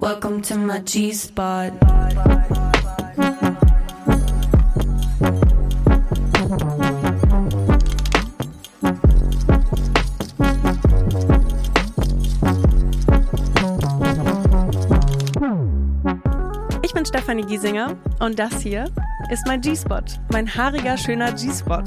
Welcome to my G-Spot. Ich bin Stefanie Giesinger und das hier ist mein G-Spot, mein haariger, schöner G-Spot.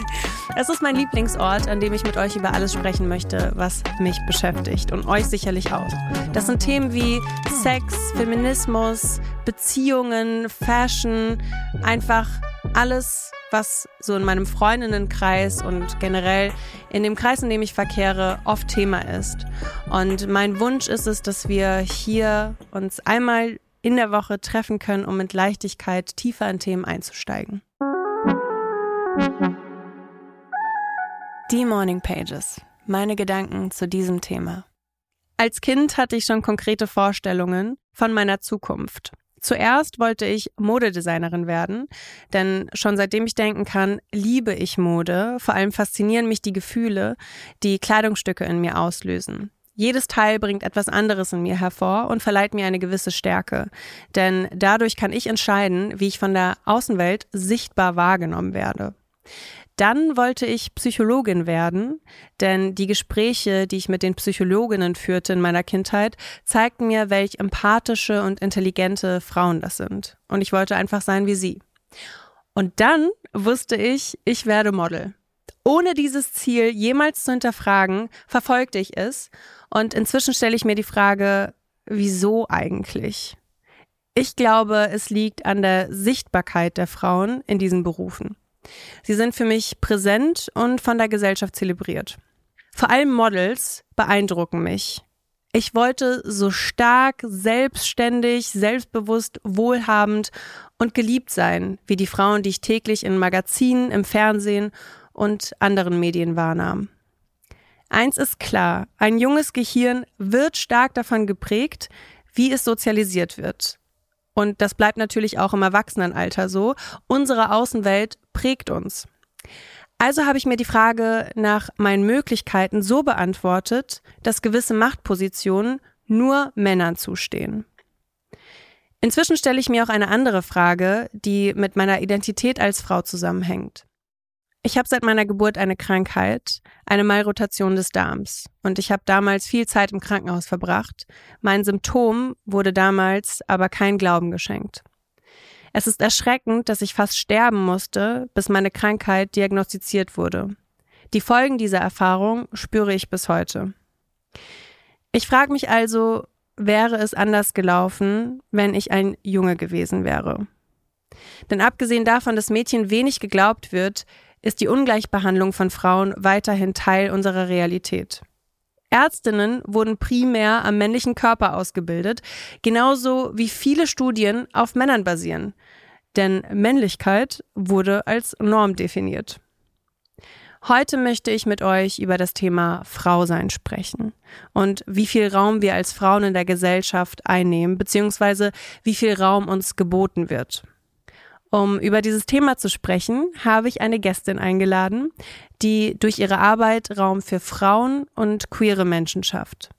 es ist mein Lieblingsort, an dem ich mit euch über alles sprechen möchte, was mich beschäftigt und euch sicherlich auch. Das sind Themen wie Sex, Feminismus, Beziehungen, Fashion, einfach alles, was so in meinem Freundinnenkreis und generell in dem Kreis, in dem ich verkehre, oft Thema ist. Und mein Wunsch ist es, dass wir hier uns einmal in der Woche treffen können, um mit Leichtigkeit tiefer in Themen einzusteigen. Die Morning Pages. Meine Gedanken zu diesem Thema. Als Kind hatte ich schon konkrete Vorstellungen von meiner Zukunft. Zuerst wollte ich Modedesignerin werden, denn schon seitdem ich denken kann, liebe ich Mode. Vor allem faszinieren mich die Gefühle, die Kleidungsstücke in mir auslösen. Jedes Teil bringt etwas anderes in mir hervor und verleiht mir eine gewisse Stärke. Denn dadurch kann ich entscheiden, wie ich von der Außenwelt sichtbar wahrgenommen werde. Dann wollte ich Psychologin werden, denn die Gespräche, die ich mit den Psychologinnen führte in meiner Kindheit, zeigten mir, welch empathische und intelligente Frauen das sind. Und ich wollte einfach sein wie sie. Und dann wusste ich, ich werde Model. Ohne dieses Ziel jemals zu hinterfragen, verfolgte ich es und inzwischen stelle ich mir die Frage, wieso eigentlich? Ich glaube, es liegt an der Sichtbarkeit der Frauen in diesen Berufen. Sie sind für mich präsent und von der Gesellschaft zelebriert. Vor allem Models beeindrucken mich. Ich wollte so stark, selbstständig, selbstbewusst, wohlhabend und geliebt sein, wie die Frauen, die ich täglich in Magazinen, im Fernsehen und anderen Medien wahrnahm. Eins ist klar, ein junges Gehirn wird stark davon geprägt, wie es sozialisiert wird. Und das bleibt natürlich auch im Erwachsenenalter so. Unsere Außenwelt prägt uns. Also habe ich mir die Frage nach meinen Möglichkeiten so beantwortet, dass gewisse Machtpositionen nur Männern zustehen. Inzwischen stelle ich mir auch eine andere Frage, die mit meiner Identität als Frau zusammenhängt. Ich habe seit meiner Geburt eine Krankheit, eine Malrotation des Darms. Und ich habe damals viel Zeit im Krankenhaus verbracht. Mein Symptom wurde damals aber kein Glauben geschenkt. Es ist erschreckend, dass ich fast sterben musste, bis meine Krankheit diagnostiziert wurde. Die Folgen dieser Erfahrung spüre ich bis heute. Ich frage mich also, wäre es anders gelaufen, wenn ich ein Junge gewesen wäre? Denn abgesehen davon, dass Mädchen wenig geglaubt wird, ist die Ungleichbehandlung von Frauen weiterhin Teil unserer Realität. Ärztinnen wurden primär am männlichen Körper ausgebildet, genauso wie viele Studien auf Männern basieren. Denn Männlichkeit wurde als Norm definiert. Heute möchte ich mit euch über das Thema Frausein sprechen und wie viel Raum wir als Frauen in der Gesellschaft einnehmen, beziehungsweise wie viel Raum uns geboten wird. Um über dieses Thema zu sprechen, habe ich eine Gästin eingeladen, die durch ihre Arbeit Raum für Frauen und queere Menschen schafft.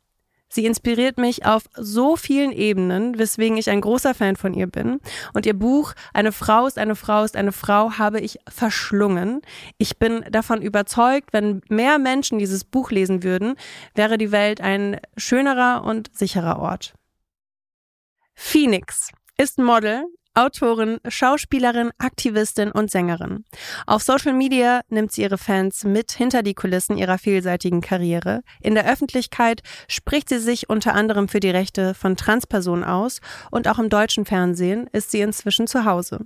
Sie inspiriert mich auf so vielen Ebenen, weswegen ich ein großer Fan von ihr bin. Und ihr Buch Eine Frau ist eine Frau ist eine Frau habe ich verschlungen. Ich bin davon überzeugt, wenn mehr Menschen dieses Buch lesen würden, wäre die Welt ein schönerer und sicherer Ort. Phoenix ist Model, Autorin, Schauspielerin, Aktivistin und Sängerin. Auf Social Media nimmt sie ihre Fans mit hinter die Kulissen ihrer vielseitigen Karriere. In der Öffentlichkeit spricht sie sich unter anderem für die Rechte von Transpersonen aus und auch im deutschen Fernsehen ist sie inzwischen zu Hause.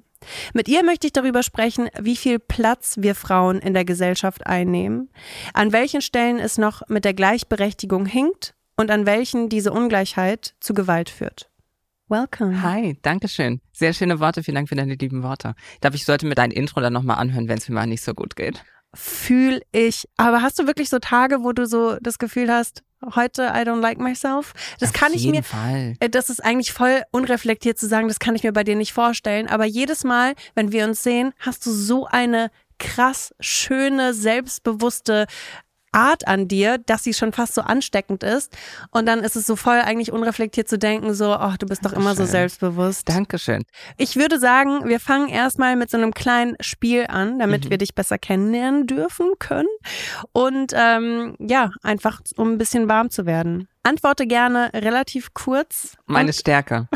Mit ihr möchte ich darüber sprechen, wie viel Platz wir Frauen in der Gesellschaft einnehmen, an welchen Stellen es noch mit der Gleichberechtigung hinkt und an welchen diese Ungleichheit zu Gewalt führt. Welcome. Hi, danke schön. Sehr schöne Worte. Vielen Dank für deine lieben Worte. Ich glaube, ich sollte mir dein Intro dann nochmal anhören, wenn es mir mal nicht so gut geht. Fühl ich. Aber hast du wirklich so Tage, wo du so das Gefühl hast, heute I don't like myself? Das Auf kann ich jeden mir. Fall. Äh, Das ist eigentlich voll unreflektiert zu sagen, das kann ich mir bei dir nicht vorstellen. Aber jedes Mal, wenn wir uns sehen, hast du so eine krass schöne, selbstbewusste Art an dir, dass sie schon fast so ansteckend ist. Und dann ist es so voll eigentlich unreflektiert zu denken, so, ach, du bist doch immer so selbstbewusst. Dankeschön. Ich würde sagen, wir fangen erstmal mit so einem kleinen Spiel an, damit Mhm. wir dich besser kennenlernen dürfen können. Und ähm, ja, einfach um ein bisschen warm zu werden. Antworte gerne relativ kurz Meine Stärke.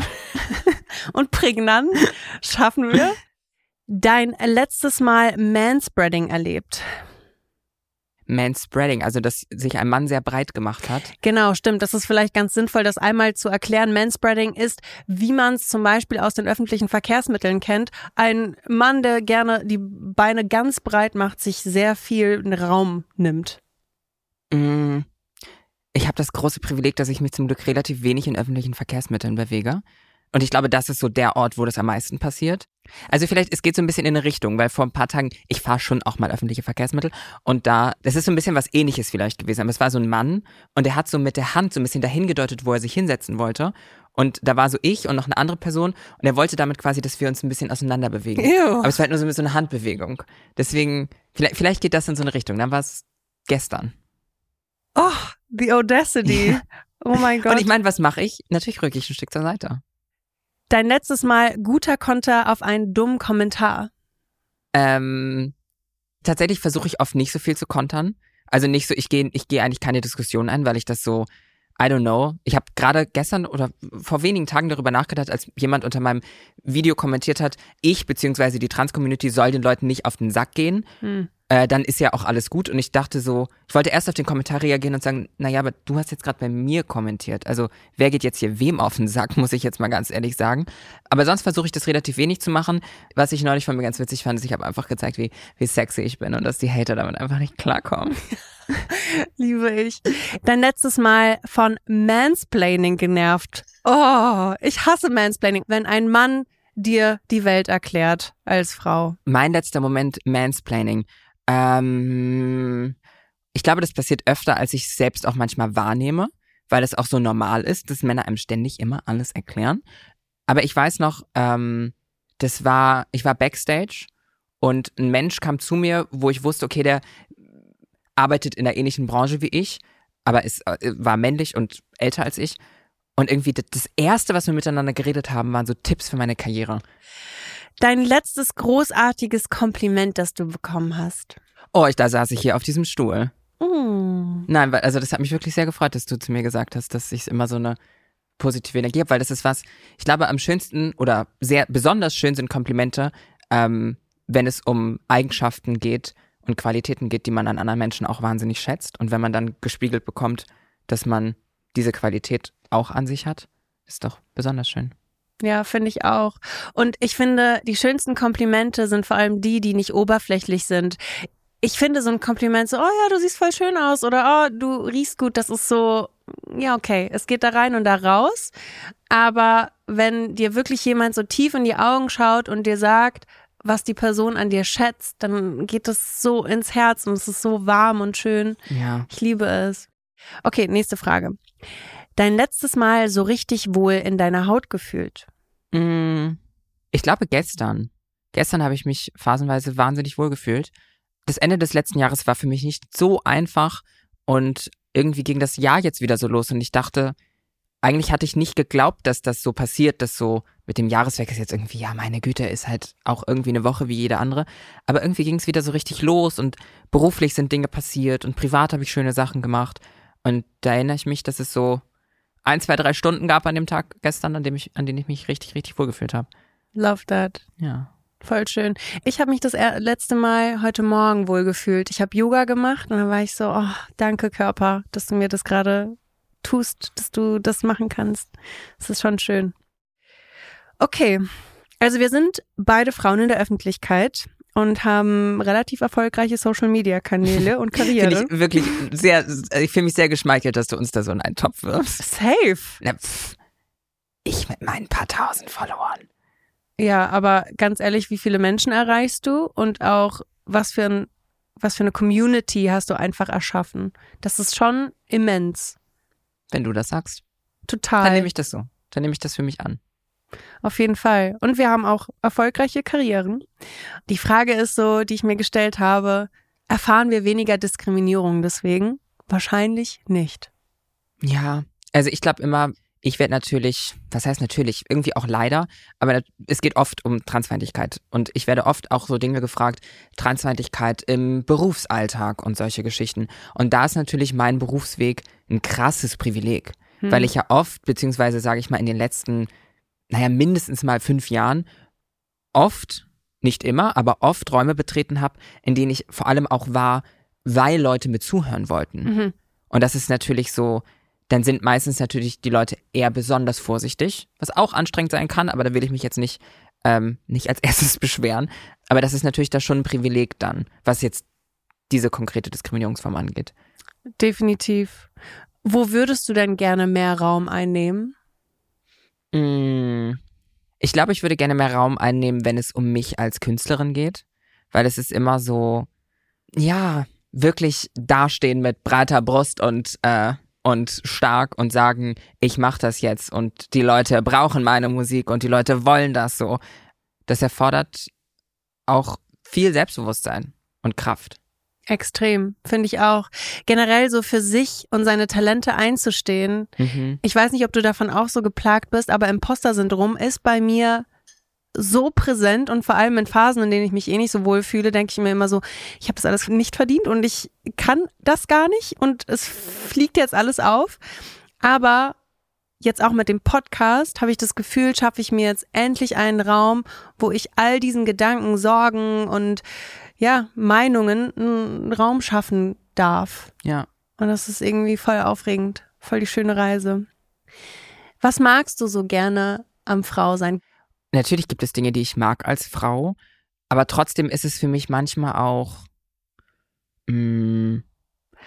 und prägnant. Schaffen wir. Dein letztes Mal Manspreading erlebt. Manspreading, also dass sich ein Mann sehr breit gemacht hat. Genau, stimmt. Das ist vielleicht ganz sinnvoll, das einmal zu erklären. Manspreading ist, wie man es zum Beispiel aus den öffentlichen Verkehrsmitteln kennt. Ein Mann, der gerne die Beine ganz breit macht, sich sehr viel Raum nimmt. Mm, Ich habe das große Privileg, dass ich mich zum Glück relativ wenig in öffentlichen Verkehrsmitteln bewege. Und ich glaube, das ist so der Ort, wo das am meisten passiert. Also vielleicht, es geht so ein bisschen in eine Richtung, weil vor ein paar Tagen, ich fahre schon auch mal öffentliche Verkehrsmittel und da, das ist so ein bisschen was ähnliches vielleicht gewesen. Aber es war so ein Mann und der hat so mit der Hand so ein bisschen dahin gedeutet, wo er sich hinsetzen wollte. Und da war so ich und noch eine andere Person und er wollte damit quasi, dass wir uns ein bisschen auseinander bewegen. Ew. Aber es war halt nur so, so eine Handbewegung. Deswegen, vielleicht, vielleicht geht das in so eine Richtung. Dann war es gestern. Oh, the audacity. Oh mein Gott. Und ich meine, was mache ich? Natürlich rücke ich ein Stück zur Seite. Dein letztes Mal guter Konter auf einen dummen Kommentar. Ähm, tatsächlich versuche ich oft nicht so viel zu kontern. Also nicht so, ich gehe ich gehe eigentlich keine Diskussion ein, weil ich das so, I don't know. Ich habe gerade gestern oder vor wenigen Tagen darüber nachgedacht, als jemand unter meinem Video kommentiert hat, ich beziehungsweise die Trans-Community soll den Leuten nicht auf den Sack gehen. Hm. Äh, dann ist ja auch alles gut. Und ich dachte so, ich wollte erst auf den Kommentar reagieren und sagen, naja, aber du hast jetzt gerade bei mir kommentiert. Also wer geht jetzt hier wem auf den Sack, muss ich jetzt mal ganz ehrlich sagen. Aber sonst versuche ich das relativ wenig zu machen. Was ich neulich von mir ganz witzig fand, ist, ich habe einfach gezeigt, wie, wie sexy ich bin und dass die Hater damit einfach nicht klarkommen. Liebe ich. Dein letztes Mal von Mansplaining genervt. Oh, ich hasse Mansplaining. Wenn ein Mann dir die Welt erklärt als Frau. Mein letzter Moment, Mansplaining. Ähm, ich glaube, das passiert öfter, als ich selbst auch manchmal wahrnehme, weil es auch so normal ist, dass Männer einem ständig immer alles erklären. Aber ich weiß noch, ähm, das war, ich war backstage und ein Mensch kam zu mir, wo ich wusste, okay, der arbeitet in einer ähnlichen Branche wie ich, aber ist, äh, war männlich und älter als ich. Und irgendwie das Erste, was wir miteinander geredet haben, waren so Tipps für meine Karriere. Dein letztes großartiges Kompliment, das du bekommen hast. Oh, ich, da saß ich hier auf diesem Stuhl. Mm. Nein, also das hat mich wirklich sehr gefreut, dass du zu mir gesagt hast, dass ich immer so eine positive Energie habe, weil das ist was, ich glaube, am schönsten oder sehr besonders schön sind Komplimente, ähm, wenn es um Eigenschaften geht und Qualitäten geht, die man an anderen Menschen auch wahnsinnig schätzt. Und wenn man dann gespiegelt bekommt, dass man diese Qualität auch an sich hat, ist doch besonders schön. Ja, finde ich auch. Und ich finde, die schönsten Komplimente sind vor allem die, die nicht oberflächlich sind. Ich finde so ein Kompliment so, oh ja, du siehst voll schön aus oder oh, du riechst gut, das ist so, ja, okay, es geht da rein und da raus. Aber wenn dir wirklich jemand so tief in die Augen schaut und dir sagt, was die Person an dir schätzt, dann geht es so ins Herz und es ist so warm und schön. Ja. Ich liebe es. Okay, nächste Frage. Dein letztes Mal so richtig wohl in deiner Haut gefühlt? Mm, Ich glaube gestern. Gestern habe ich mich phasenweise wahnsinnig wohl gefühlt. Das Ende des letzten Jahres war für mich nicht so einfach und irgendwie ging das Jahr jetzt wieder so los und ich dachte, eigentlich hatte ich nicht geglaubt, dass das so passiert, dass so mit dem Jahreswechsel jetzt irgendwie, ja, meine Güte, ist halt auch irgendwie eine Woche wie jede andere. Aber irgendwie ging es wieder so richtig los und beruflich sind Dinge passiert und privat habe ich schöne Sachen gemacht. Und da erinnere ich mich, dass es so ein, zwei, drei Stunden gab an dem Tag gestern, an dem ich, an denen ich mich richtig, richtig wohl gefühlt habe. Love that. Ja. Voll schön. Ich habe mich das letzte Mal heute Morgen wohl gefühlt. Ich habe Yoga gemacht und dann war ich so, oh, danke Körper, dass du mir das gerade tust, dass du das machen kannst. Das ist schon schön. Okay, also wir sind beide Frauen in der Öffentlichkeit und haben relativ erfolgreiche Social-Media-Kanäle und Karriere. Finde ich wirklich sehr, ich fühle mich sehr geschmeichelt, dass du uns da so in einen Topf wirfst. Safe. Na, pff, ich mit meinen paar tausend Followern. Ja, aber ganz ehrlich, wie viele Menschen erreichst du und auch was für ein was für eine Community hast du einfach erschaffen? Das ist schon immens. Wenn du das sagst, Total. dann nehme ich das so. Dann nehme ich das für mich an. Auf jeden Fall. Und wir haben auch erfolgreiche Karrieren. Die Frage ist so, die ich mir gestellt habe, Erfahren wir weniger Diskriminierung deswegen? Wahrscheinlich nicht. Ja, also ich glaube immer, ich werde natürlich, was heißt natürlich, irgendwie auch leider, aber es geht oft um Transfeindlichkeit. Und ich werde oft auch so Dinge gefragt, Transfeindlichkeit im Berufsalltag und solche Geschichten. Und da ist natürlich mein Berufsweg ein krasses Privileg, hm. weil ich ja oft, beziehungsweise sage ich mal in den letzten, naja, mindestens mal fünf Jahren, oft, nicht immer, aber oft Räume betreten habe, in denen ich vor allem auch war, weil Leute mir zuhören wollten. Mhm. Und das ist natürlich so, dann sind meistens natürlich die Leute eher besonders vorsichtig, was auch anstrengend sein kann, aber da will ich mich jetzt nicht, ähm, nicht als erstes beschweren. Aber das ist natürlich da schon ein Privileg dann, was jetzt diese konkrete Diskriminierungsform angeht. Definitiv. Wo würdest du denn gerne mehr Raum einnehmen? Mm, ich glaube, ich würde gerne mehr Raum einnehmen, wenn es um mich als Künstlerin geht, weil es ist immer so, ja, wirklich dastehen mit breiter Brust und äh, und stark und sagen, ich mache das jetzt und die Leute brauchen meine Musik und die Leute wollen das so. Das erfordert auch viel Selbstbewusstsein und Kraft. Extrem, finde ich auch. Generell so für sich und seine Talente einzustehen. Mhm. Ich weiß nicht, ob du davon auch so geplagt bist, aber Imposter-Syndrom ist bei mir so präsent und vor allem in Phasen, in denen ich mich eh nicht so wohl fühle, denke ich mir immer so, ich habe das alles nicht verdient und ich kann das gar nicht und es fliegt jetzt alles auf. Aber jetzt auch mit dem Podcast habe ich das Gefühl, schaffe ich mir jetzt endlich einen Raum, wo ich all diesen Gedanken, Sorgen und ja, Meinungen einen Raum schaffen darf. Ja. Und das ist irgendwie voll aufregend, voll die schöne Reise. Was magst du so gerne am Frausein? natürlich gibt es Dinge, die ich mag als Frau, aber trotzdem ist es für mich manchmal auch, mh, mm,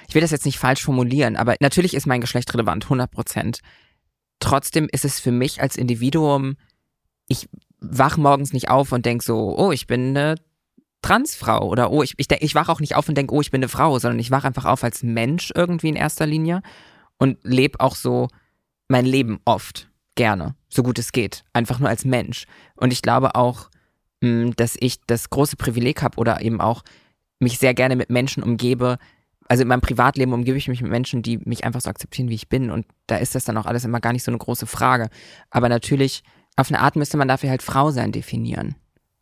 ich will das jetzt nicht falsch formulieren, aber natürlich ist mein Geschlecht relevant, 100 Prozent. Trotzdem ist es für mich als Individuum, ich wach morgens nicht auf und denk so, oh, ich bin eine Transfrau oder oh, ich, ich, ich wach auch nicht auf und denk, oh, ich bin eine Frau, sondern ich wach einfach auf als Mensch irgendwie in erster Linie und lebe auch so mein Leben oft gerne, so gut es geht, einfach nur als Mensch. Und ich glaube auch, mm, dass ich das große Privileg habe oder eben auch mich sehr gerne mit Menschen umgebe. Also in meinem Privatleben umgebe ich mich mit Menschen, die mich einfach so akzeptieren, wie ich bin. Und da ist das dann auch alles immer gar nicht so eine große Frage. Aber natürlich, auf eine Art müsste man dafür halt Frau sein definieren.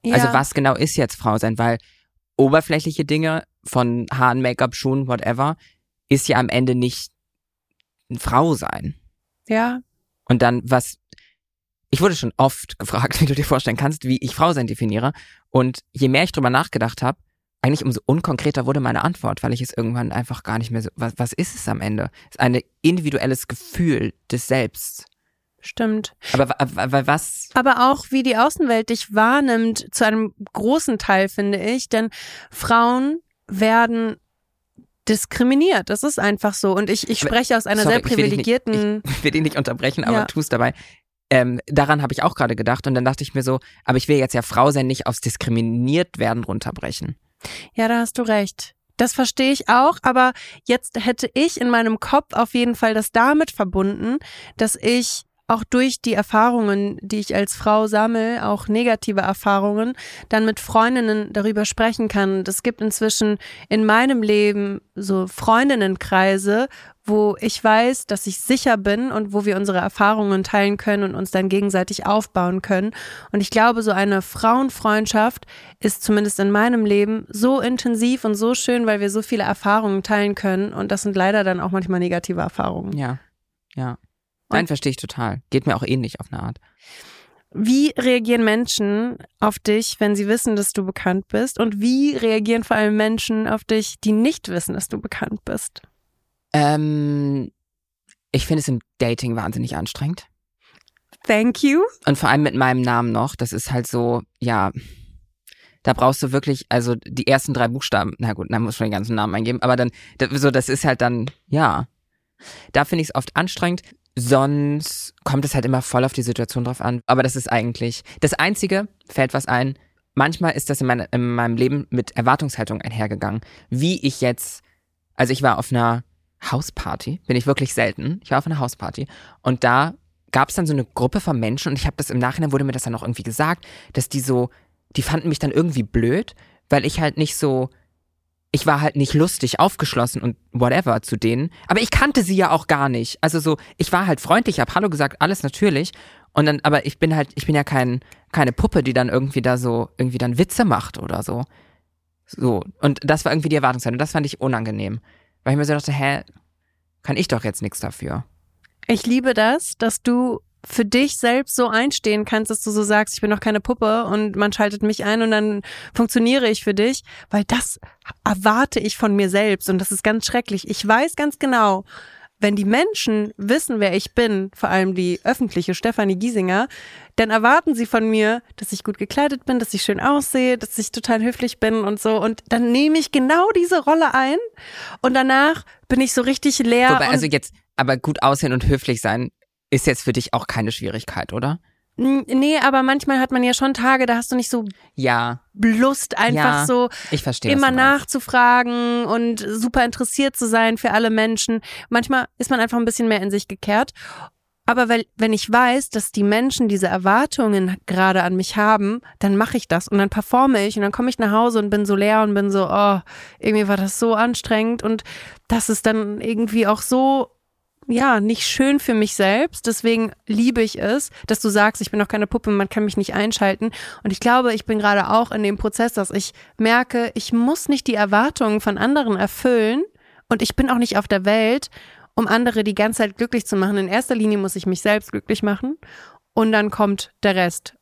Ja. Also was genau ist jetzt Frau sein? Weil oberflächliche Dinge von Haaren, Make-up, Schuhen, whatever, ist ja am Ende nicht ein Frau sein. Ja, und dann, was, ich wurde schon oft gefragt, wie du dir vorstellen kannst, wie ich Frau sein definiere. Und je mehr ich drüber nachgedacht habe, eigentlich umso unkonkreter wurde meine Antwort, weil ich es irgendwann einfach gar nicht mehr so, was, was ist es am Ende? Es ist ein individuelles Gefühl des Selbst. Stimmt. Aber, aber was? Aber auch wie die Außenwelt dich wahrnimmt, zu einem großen Teil, finde ich. Denn Frauen werden diskriminiert. Das ist einfach so. Und ich, ich spreche aus einer Sorry, sehr privilegierten. Ich will, nicht, ich will dich nicht unterbrechen, aber ja. tu es dabei. Ähm, daran habe ich auch gerade gedacht und dann dachte ich mir so, aber ich will jetzt ja Frau sein, nicht aufs diskriminiert werden runterbrechen. Ja, da hast du recht. Das verstehe ich auch, aber jetzt hätte ich in meinem Kopf auf jeden Fall das damit verbunden, dass ich auch durch die Erfahrungen, die ich als Frau sammle, auch negative Erfahrungen, dann mit Freundinnen darüber sprechen kann. Es gibt inzwischen in meinem Leben so Freundinnenkreise, wo ich weiß, dass ich sicher bin und wo wir unsere Erfahrungen teilen können und uns dann gegenseitig aufbauen können. Und ich glaube, so eine Frauenfreundschaft ist zumindest in meinem Leben so intensiv und so schön, weil wir so viele Erfahrungen teilen können. Und das sind leider dann auch manchmal negative Erfahrungen. Ja, ja. Nein, verstehe ich total. Geht mir auch ähnlich auf eine Art. Wie reagieren Menschen auf dich, wenn sie wissen, dass du bekannt bist? Und wie reagieren vor allem Menschen auf dich, die nicht wissen, dass du bekannt bist? Ähm, ich finde es im Dating wahnsinnig anstrengend. Thank you. Und vor allem mit meinem Namen noch. Das ist halt so, ja, da brauchst du wirklich, also die ersten drei Buchstaben, na gut, dann muss man den ganzen Namen eingeben, aber dann, so, das ist halt dann, ja. Da finde ich es oft anstrengend. Sonst kommt es halt immer voll auf die Situation drauf an. Aber das ist eigentlich das Einzige, fällt was ein. Manchmal ist das in, mein, in meinem Leben mit Erwartungshaltung einhergegangen. Wie ich jetzt, also ich war auf einer Hausparty, bin ich wirklich selten. Ich war auf einer Hausparty und da gab es dann so eine Gruppe von Menschen und ich habe das im Nachhinein wurde mir das dann auch irgendwie gesagt, dass die so, die fanden mich dann irgendwie blöd, weil ich halt nicht so ich war halt nicht lustig, aufgeschlossen und whatever zu denen. Aber ich kannte sie ja auch gar nicht. Also so, ich war halt freundlich, hab Hallo gesagt, alles natürlich. Und dann, aber ich bin halt, ich bin ja kein, keine Puppe, die dann irgendwie da so, irgendwie dann Witze macht oder so. So. Und das war irgendwie die Erwartungshaltung. Und das fand ich unangenehm. Weil ich mir so dachte, hä, kann ich doch jetzt nichts dafür. Ich liebe das, dass du für dich selbst so einstehen kannst, dass du so sagst, ich bin doch keine Puppe und man schaltet mich ein und dann funktioniere ich für dich, weil das erwarte ich von mir selbst und das ist ganz schrecklich. Ich weiß ganz genau, wenn die Menschen wissen, wer ich bin, vor allem die öffentliche Stefanie Giesinger, dann erwarten sie von mir, dass ich gut gekleidet bin, dass ich schön aussehe, dass ich total höflich bin und so. Und dann nehme ich genau diese Rolle ein und danach bin ich so richtig leer. Wobei, also jetzt, aber gut aussehen und höflich sein ist jetzt für dich auch keine Schwierigkeit, oder? Nee, aber manchmal hat man ja schon Tage, da hast du nicht so ja. Lust, einfach ja, so ich verstehe, immer nachzufragen und super interessiert zu sein für alle Menschen. Manchmal ist man einfach ein bisschen mehr in sich gekehrt. Aber weil, wenn ich weiß, dass die Menschen diese Erwartungen gerade an mich haben, dann mache ich das und dann performe ich und dann komme ich nach Hause und bin so leer und bin so, oh, irgendwie war das so anstrengend und das ist dann irgendwie auch so ja, nicht schön für mich selbst. Deswegen liebe ich es, dass du sagst, ich bin noch keine Puppe, man kann mich nicht einschalten. Und ich glaube, ich bin gerade auch in dem Prozess, dass ich merke, ich muss nicht die Erwartungen von anderen erfüllen und ich bin auch nicht auf der Welt, um andere die ganze Zeit glücklich zu machen. In erster Linie muss ich mich selbst glücklich machen und dann kommt der Rest.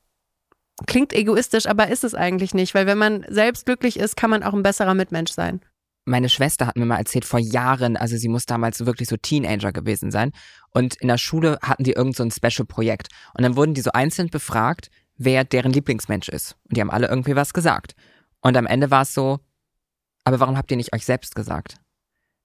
Klingt egoistisch, aber ist es eigentlich nicht, weil wenn man selbst glücklich ist, kann man auch ein besserer Mitmensch sein meine Schwester hat mir mal erzählt, vor Jahren, also sie muss damals wirklich so Teenager gewesen sein. Und in der Schule hatten die irgend so ein Special-Projekt. Und dann wurden die so einzeln befragt, wer deren Lieblingsmensch ist. Und die haben alle irgendwie was gesagt. Und am Ende war es so, aber warum habt ihr nicht euch selbst gesagt?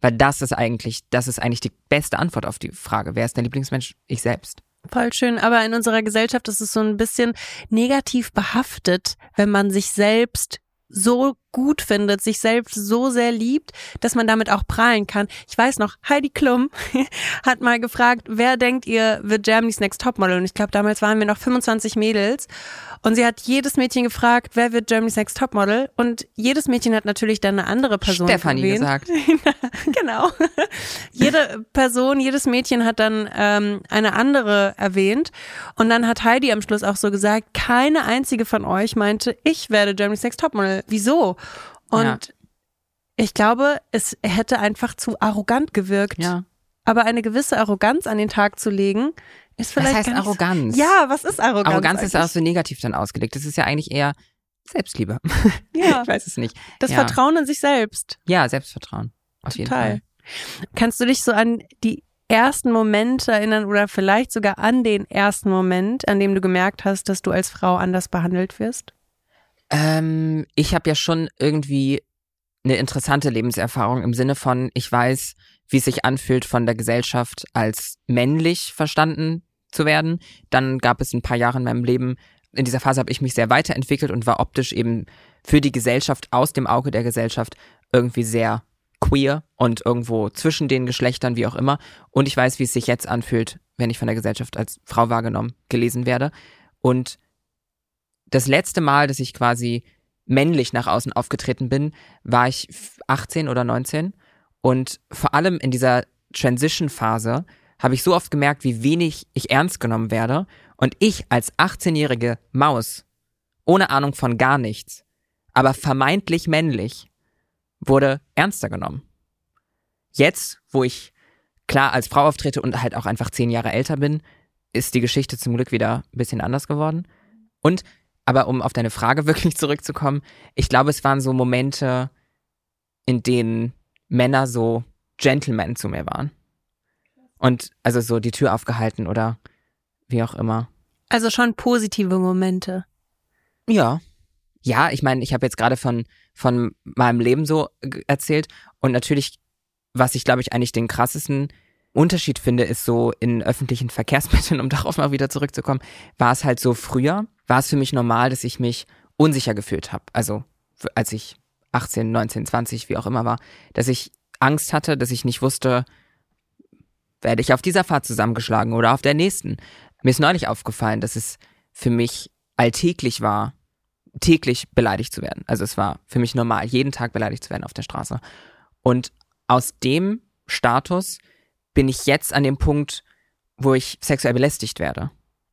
Weil das ist eigentlich, das ist eigentlich die beste Antwort auf die Frage, wer ist dein Lieblingsmensch? Ich selbst. Voll schön, aber in unserer Gesellschaft ist es so ein bisschen negativ behaftet, wenn man sich selbst so gut findet, sich selbst so sehr liebt, dass man damit auch prahlen kann. Ich weiß noch, Heidi Klum hat mal gefragt, wer denkt ihr wird Germany's Next Topmodel? Und ich glaube, damals waren wir noch 25 Mädels. Und sie hat jedes Mädchen gefragt, wer wird Germany's Next Topmodel? Und jedes Mädchen hat natürlich dann eine andere Person Stefanie gesagt. genau. Jede Person, jedes Mädchen hat dann ähm, eine andere erwähnt. Und dann hat Heidi am Schluss auch so gesagt, keine einzige von euch meinte, ich werde Germany's Next Topmodel. Wieso? Und ja. ich glaube, es hätte einfach zu arrogant gewirkt. Ja. Aber eine gewisse Arroganz an den Tag zu legen, ist vielleicht. Was heißt Arroganz? So, ja, was ist Arroganz? Arroganz eigentlich? ist auch so negativ dann ausgelegt. Das ist ja eigentlich eher Selbstliebe. Ja. ich weiß es nicht. Das ja. Vertrauen in sich selbst. Ja, Selbstvertrauen. Auf Total. jeden Fall. Kannst du dich so an die ersten Momente erinnern oder vielleicht sogar an den ersten Moment, an dem du gemerkt hast, dass du als Frau anders behandelt wirst? Ähm, ich habe ja schon irgendwie eine interessante Lebenserfahrung im Sinne von, ich weiß, wie es sich anfühlt, von der Gesellschaft als männlich verstanden zu werden. Dann gab es ein paar Jahre in meinem Leben, in dieser Phase habe ich mich sehr weiterentwickelt und war optisch eben für die Gesellschaft, aus dem Auge der Gesellschaft, irgendwie sehr queer und irgendwo zwischen den Geschlechtern, wie auch immer. Und ich weiß, wie es sich jetzt anfühlt, wenn ich von der Gesellschaft als Frau wahrgenommen, gelesen werde. Und das letzte Mal, dass ich quasi männlich nach außen aufgetreten bin, war ich 18 oder 19. Und vor allem in dieser Transition-Phase habe ich so oft gemerkt, wie wenig ich ernst genommen werde. Und ich als 18-jährige Maus, ohne Ahnung von gar nichts, aber vermeintlich männlich, wurde ernster genommen. Jetzt, wo ich klar als Frau auftrete und halt auch einfach zehn Jahre älter bin, ist die Geschichte zum Glück wieder ein bisschen anders geworden. Und aber um auf deine Frage wirklich zurückzukommen, ich glaube, es waren so Momente, in denen Männer so Gentlemen zu mir waren. Und also so die Tür aufgehalten oder wie auch immer. Also schon positive Momente. Ja. Ja, ich meine, ich habe jetzt gerade von, von meinem Leben so erzählt. Und natürlich, was ich, glaube ich, eigentlich den krassesten Unterschied finde, ist so in öffentlichen Verkehrsmitteln, um darauf mal wieder zurückzukommen, war es halt so früher, war es für mich normal, dass ich mich unsicher gefühlt habe. Also als ich 18, 19, 20, wie auch immer war, dass ich Angst hatte, dass ich nicht wusste, werde ich auf dieser Fahrt zusammengeschlagen oder auf der nächsten. Mir ist neulich aufgefallen, dass es für mich alltäglich war, täglich beleidigt zu werden. Also es war für mich normal, jeden Tag beleidigt zu werden auf der Straße. Und aus dem Status bin ich jetzt an dem Punkt, wo ich sexuell belästigt werde.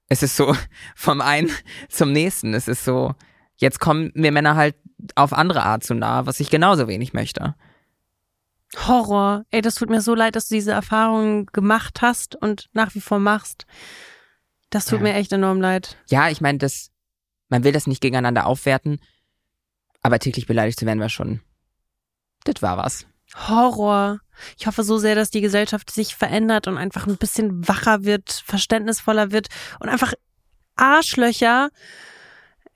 Es ist so vom einen zum nächsten. Es ist so, jetzt kommen mir Männer halt auf andere Art zu nah, was ich genauso wenig möchte. Horror. Ey, das tut mir so leid, dass du diese Erfahrungen gemacht hast und nach wie vor machst. Das tut Ja. mir echt enorm leid. Ja, ich meine, das, man will das nicht gegeneinander aufwerten, aber täglich beleidigt zu werden war schon, das war was. Horror. Ich hoffe so sehr, dass die Gesellschaft sich verändert und einfach ein bisschen wacher wird, verständnisvoller wird und einfach Arschlöcher,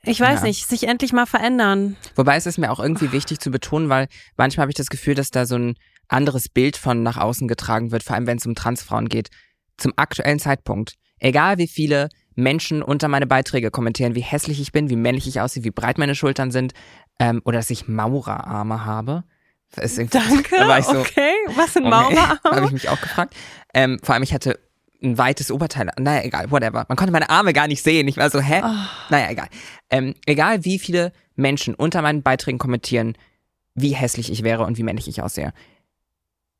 ich weiß Ja. nicht, sich endlich mal verändern. Wobei es ist mir auch irgendwie wichtig zu betonen, weil manchmal habe ich das Gefühl, dass da so ein anderes Bild von nach außen getragen wird, vor allem wenn es um Transfrauen geht. Zum aktuellen Zeitpunkt. Egal wie viele Menschen unter meine Beiträge kommentieren, wie hässlich ich bin, wie männlich ich aussehe, wie breit meine Schultern sind ähm, oder dass ich Maurerarme habe. Danke. Da war ich so, okay, was sind Okay. Habe ich mich auch gefragt. Ähm, vor allem, ich hatte ein weites Oberteil. Naja, egal, whatever. Man konnte meine Arme gar nicht sehen. Ich war so, hä? Oh. Naja, egal. Ähm, egal, wie viele Menschen unter meinen Beiträgen kommentieren, wie hässlich ich wäre und wie männlich ich aussehe.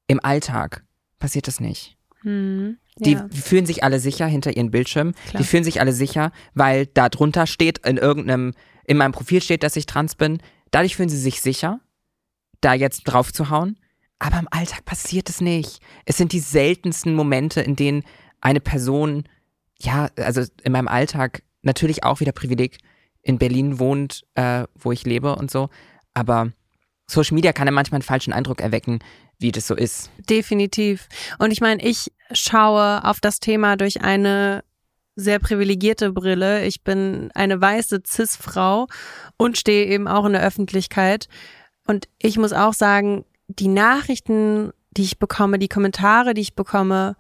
Im Alltag passiert das nicht. Hm, Die ja. fühlen sich alle sicher hinter ihren Bildschirmen. Klar. Die fühlen sich alle sicher, weil da drunter steht, in irgendeinem, in meinem Profil steht, dass ich trans bin. Dadurch fühlen sie sich sicher, da jetzt drauf zu hauen. Aber im Alltag passiert es nicht. Es sind die seltensten Momente, in denen eine Person, ja, also in meinem Alltag natürlich auch wieder Privileg in Berlin wohnt, äh, wo ich lebe und so. Aber Social Media kann ja manchmal einen falschen Eindruck erwecken, wie das so ist. Definitiv. Und ich meine, ich schaue auf das Thema durch eine sehr privilegierte Brille. Ich bin eine weiße Cis-Frau und stehe eben auch in der Öffentlichkeit. Und ich muss auch sagen, die Nachrichten, die ich bekomme, die Kommentare, die ich bekomme,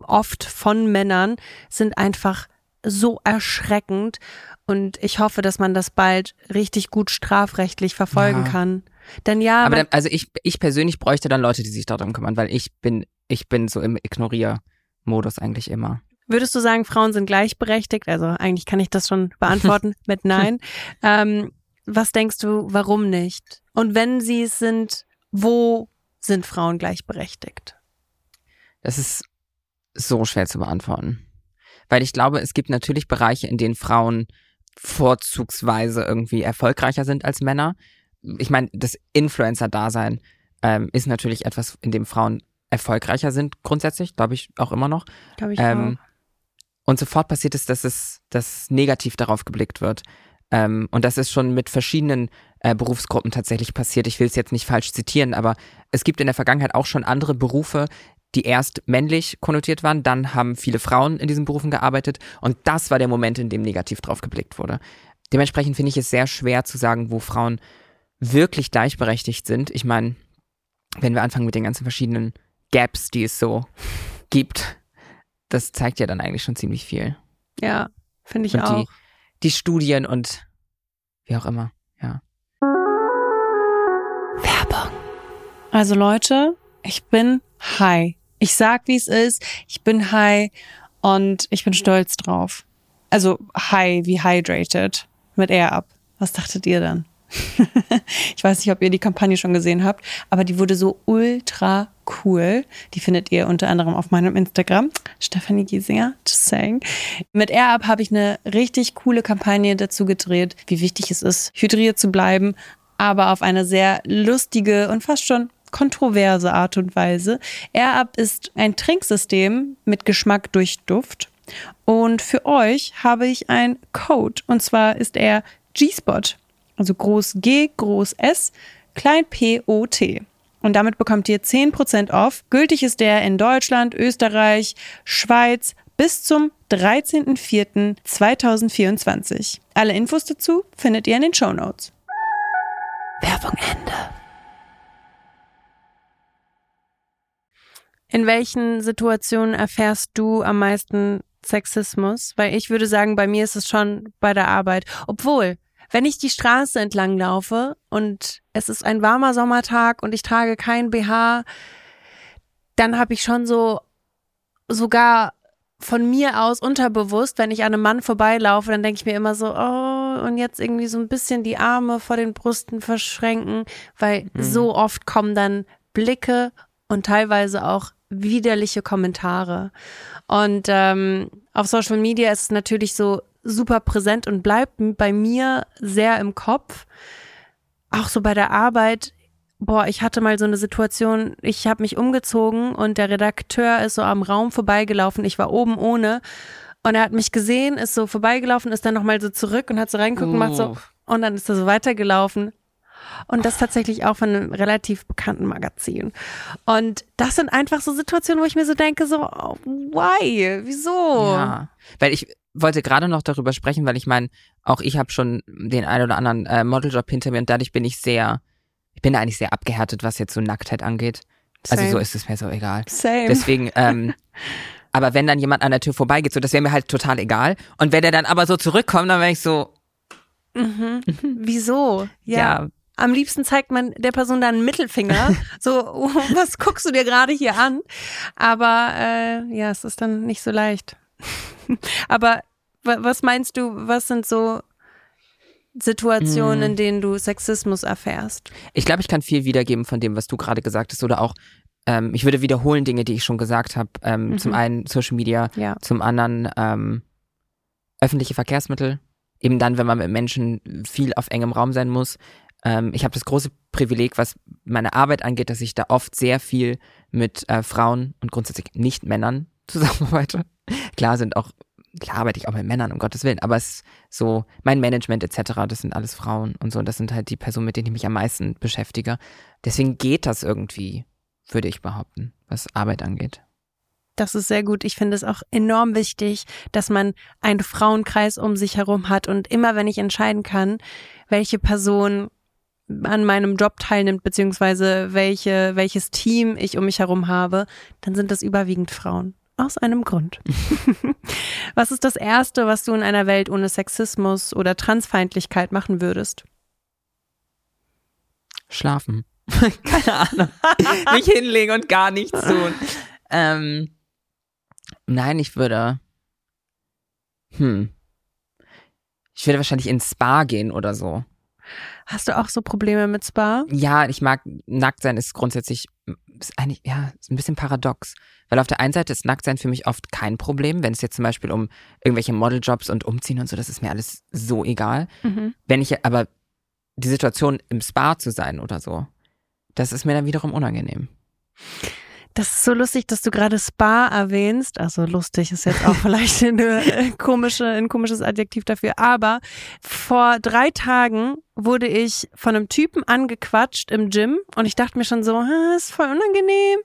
oft von Männern, sind einfach so erschreckend. Und ich hoffe, dass man das bald richtig gut strafrechtlich verfolgen Ja. kann. Denn ja, Aber dann, also ich, ich persönlich bräuchte dann Leute, die sich darum kümmern, weil ich bin, ich bin so im Ignorier-Modus eigentlich immer. Würdest du sagen, Frauen sind gleichberechtigt? Also eigentlich kann ich das schon beantworten mit Nein. Ähm, was denkst du, warum nicht? Und wenn sie es sind, wo sind Frauen gleichberechtigt? Das ist so schwer zu beantworten. Weil ich glaube, es gibt natürlich Bereiche, in denen Frauen vorzugsweise irgendwie erfolgreicher sind als Männer. Ich meine, das Influencer-Dasein ähm, ist natürlich etwas, in dem Frauen erfolgreicher sind, grundsätzlich, glaube ich auch immer noch. Glaube ich Ähm, und sofort passiert es, dass es dass negativ darauf geblickt wird. Ähm, und das ist schon mit verschiedenen äh, Berufsgruppen tatsächlich passiert. Ich will es jetzt nicht falsch zitieren, aber es gibt in der Vergangenheit auch schon andere Berufe, die erst männlich konnotiert waren, dann haben viele Frauen in diesen Berufen gearbeitet und das war der Moment, in dem negativ drauf geblickt wurde. Dementsprechend finde ich es sehr schwer zu sagen, wo Frauen wirklich gleichberechtigt sind. Ich meine, wenn wir anfangen mit den ganzen verschiedenen Gaps, die es so gibt, das zeigt ja dann eigentlich schon ziemlich viel. Ja, finde ich und auch. die, die Studien und wie auch immer, ja. Also Leute, ich bin high. Ich sag, wie es ist. Ich bin high und ich bin stolz drauf. Also high wie hydrated mit Air Up. Was dachtet ihr dann? ich weiß nicht, ob ihr die Kampagne schon gesehen habt, aber die wurde so ultra cool. Die findet ihr unter anderem auf meinem Instagram, Stefanie Giesinger, just saying. Mit Air Up habe ich eine richtig coole Kampagne dazu gedreht, wie wichtig es ist, hydriert zu bleiben, aber auf eine sehr lustige und fast schon kontroverse Art und Weise. Air Up ist ein Trinksystem mit Geschmack durch Duft. Und für euch habe ich einen Code. Und zwar ist er G-Spot. Also groß G, groß S, klein P, O, T. Und damit bekommt ihr 10% off. Gültig ist der in Deutschland, Österreich, Schweiz bis zum 13.04.2024. Alle Infos dazu findet ihr in den Show Notes. Werbung Ende. In welchen Situationen erfährst du am meisten Sexismus? Weil ich würde sagen, bei mir ist es schon bei der Arbeit. Obwohl, wenn ich die Straße entlang laufe und es ist ein warmer Sommertag und ich trage kein BH, dann habe ich schon so sogar von mir aus unterbewusst, wenn ich an einem Mann vorbeilaufe, dann denke ich mir immer so, oh, und jetzt irgendwie so ein bisschen die Arme vor den Brüsten verschränken, weil Mhm. so oft kommen dann Blicke und teilweise auch widerliche Kommentare. Und ähm, auf Social Media ist es natürlich so super präsent und bleibt bei mir sehr im Kopf. Auch so bei der Arbeit. Boah, ich hatte mal so eine Situation, ich habe mich umgezogen und der Redakteur ist so am Raum vorbeigelaufen. Ich war oben ohne und er hat mich gesehen, ist so vorbeigelaufen, ist dann nochmal so zurück und hat so reingeguckt und macht so Uff. und dann ist er so weitergelaufen. Und das tatsächlich auch von einem relativ bekannten Magazin. Und das sind einfach so Situationen, wo ich mir so denke, so, oh, why? Wieso? Ja, weil ich wollte gerade noch darüber sprechen, weil ich meine, auch ich habe schon den einen oder anderen äh, Modeljob hinter mir und dadurch bin ich sehr, ich bin eigentlich sehr abgehärtet, was jetzt so Nacktheit angeht. Also Same. so ist es mir so egal. Same. Deswegen, ähm, aber wenn dann jemand an der Tür vorbeigeht, so das wäre mir halt total egal. Und wenn der dann aber so zurückkommt, dann wäre ich so, Mhm. Wieso? Ja. ja, Am liebsten zeigt man der Person dann einen Mittelfinger. so, oh, was guckst du dir gerade hier an? Aber äh, ja, es ist dann nicht so leicht. Aber wa- was meinst du, was sind so Situationen, Hm. in denen du Sexismus erfährst? ich glaube, ich kann viel wiedergeben von dem, was du gerade gesagt hast oder auch, ähm, ich würde wiederholen Dinge, die ich schon gesagt habe. Ähm, Mhm. Zum einen Social Media, Ja. zum anderen ähm, öffentliche Verkehrsmittel. Eben dann, wenn man mit Menschen viel auf engem Raum sein muss. Ähm, ich habe das große Privileg, was meine Arbeit angeht, dass ich da oft sehr viel mit äh, Frauen und grundsätzlich nicht Männern zusammenarbeite. Klar sind auch, klar arbeite ich auch mit Männern, um Gottes Willen, aber es ist so, mein Management etc., das sind alles Frauen und so, das sind halt die Personen, mit denen ich mich am meisten beschäftige. Deswegen geht das irgendwie, würde ich behaupten, was Arbeit angeht. Das ist sehr gut. Ich finde es auch enorm wichtig, dass man einen Frauenkreis um sich herum hat. Und immer wenn ich entscheiden kann, welche Person an meinem Job teilnimmt, beziehungsweise welche, welches Team ich um mich herum habe, dann sind das überwiegend Frauen. Aus einem Grund. was ist das Erste, was du in einer Welt ohne Sexismus oder Transfeindlichkeit machen würdest? Schlafen. Keine Ahnung. Mich hinlegen und gar nichts tun. Ähm, nein, ich würde. Hm. Ich würde wahrscheinlich ins Spa gehen oder so. Hast du auch so Probleme mit Spa? Ja, ich mag nackt sein ist grundsätzlich ist eigentlich ja ist ein bisschen paradox, weil auf der einen Seite ist Nacktsein für mich oft kein Problem, wenn es jetzt zum Beispiel um irgendwelche Modeljobs und Umziehen und so, das ist mir alles so egal. Mhm. Wenn ich aber die Situation im Spa zu sein oder so, das ist mir dann wiederum unangenehm. Das ist so lustig, dass du gerade Spa erwähnst. Also lustig ist jetzt auch vielleicht eine äh, komische, ein komisches Adjektiv dafür. Aber vor drei Tagen wurde ich von einem Typen angequatscht im Gym und ich dachte mir schon so, "Ah, ist voll unangenehm.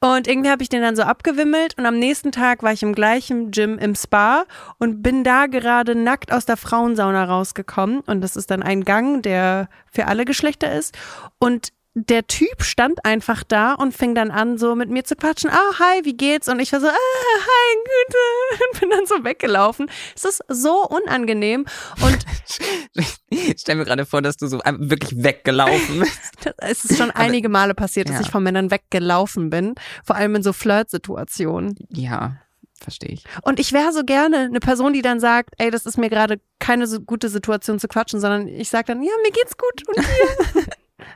Und irgendwie habe ich den dann so abgewimmelt und am nächsten Tag war ich im gleichen Gym im Spa und bin da gerade nackt aus der Frauensauna rausgekommen. Und das ist dann ein Gang, der für alle Geschlechter ist. Und der Typ stand einfach da und fing dann an, so mit mir zu quatschen. Ah, hi, wie geht's? Und ich war so, ah, hi, Güte. Und bin dann so weggelaufen. Es ist so unangenehm. Und Ich stell mir gerade vor, dass du so wirklich weggelaufen bist. es ist schon einige Male passiert, dass ja. ich von Männern weggelaufen bin. Vor allem in so Flirt-Situationen. ja, verstehe ich. Und ich wäre so gerne eine Person, die dann sagt, ey, das ist mir gerade keine so gute Situation zu quatschen, sondern ich sag dann, ja, mir geht's gut. Und dir?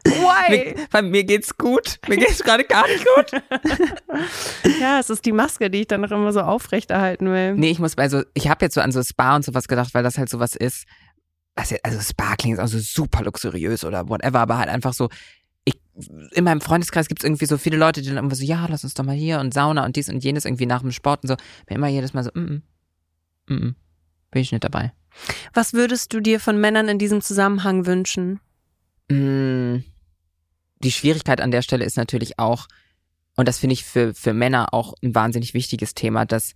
Why? Mir, bei mir geht's gut. Mir geht's gerade gar nicht gut. Ja, es ist die Maske, die ich dann noch immer so aufrechterhalten will. Nee, ich muss bei so, ich habe jetzt so an so Spa und sowas gedacht, weil das halt sowas ist. Also, also Spa klingt also super luxuriös oder whatever, aber halt einfach so, ich, in meinem Freundeskreis gibt es irgendwie so viele Leute, die dann immer so, ja, lass uns doch mal hier und Sauna und dies und jenes irgendwie nach dem Sport und so. Mir immer jedes Mal so, mm, mm, mm, mm, bin ich nicht dabei. Was würdest du dir von Männern in diesem Zusammenhang wünschen? Mm, Die Schwierigkeit an der Stelle ist natürlich auch, und das finde ich für, für Männer auch ein wahnsinnig wichtiges Thema, dass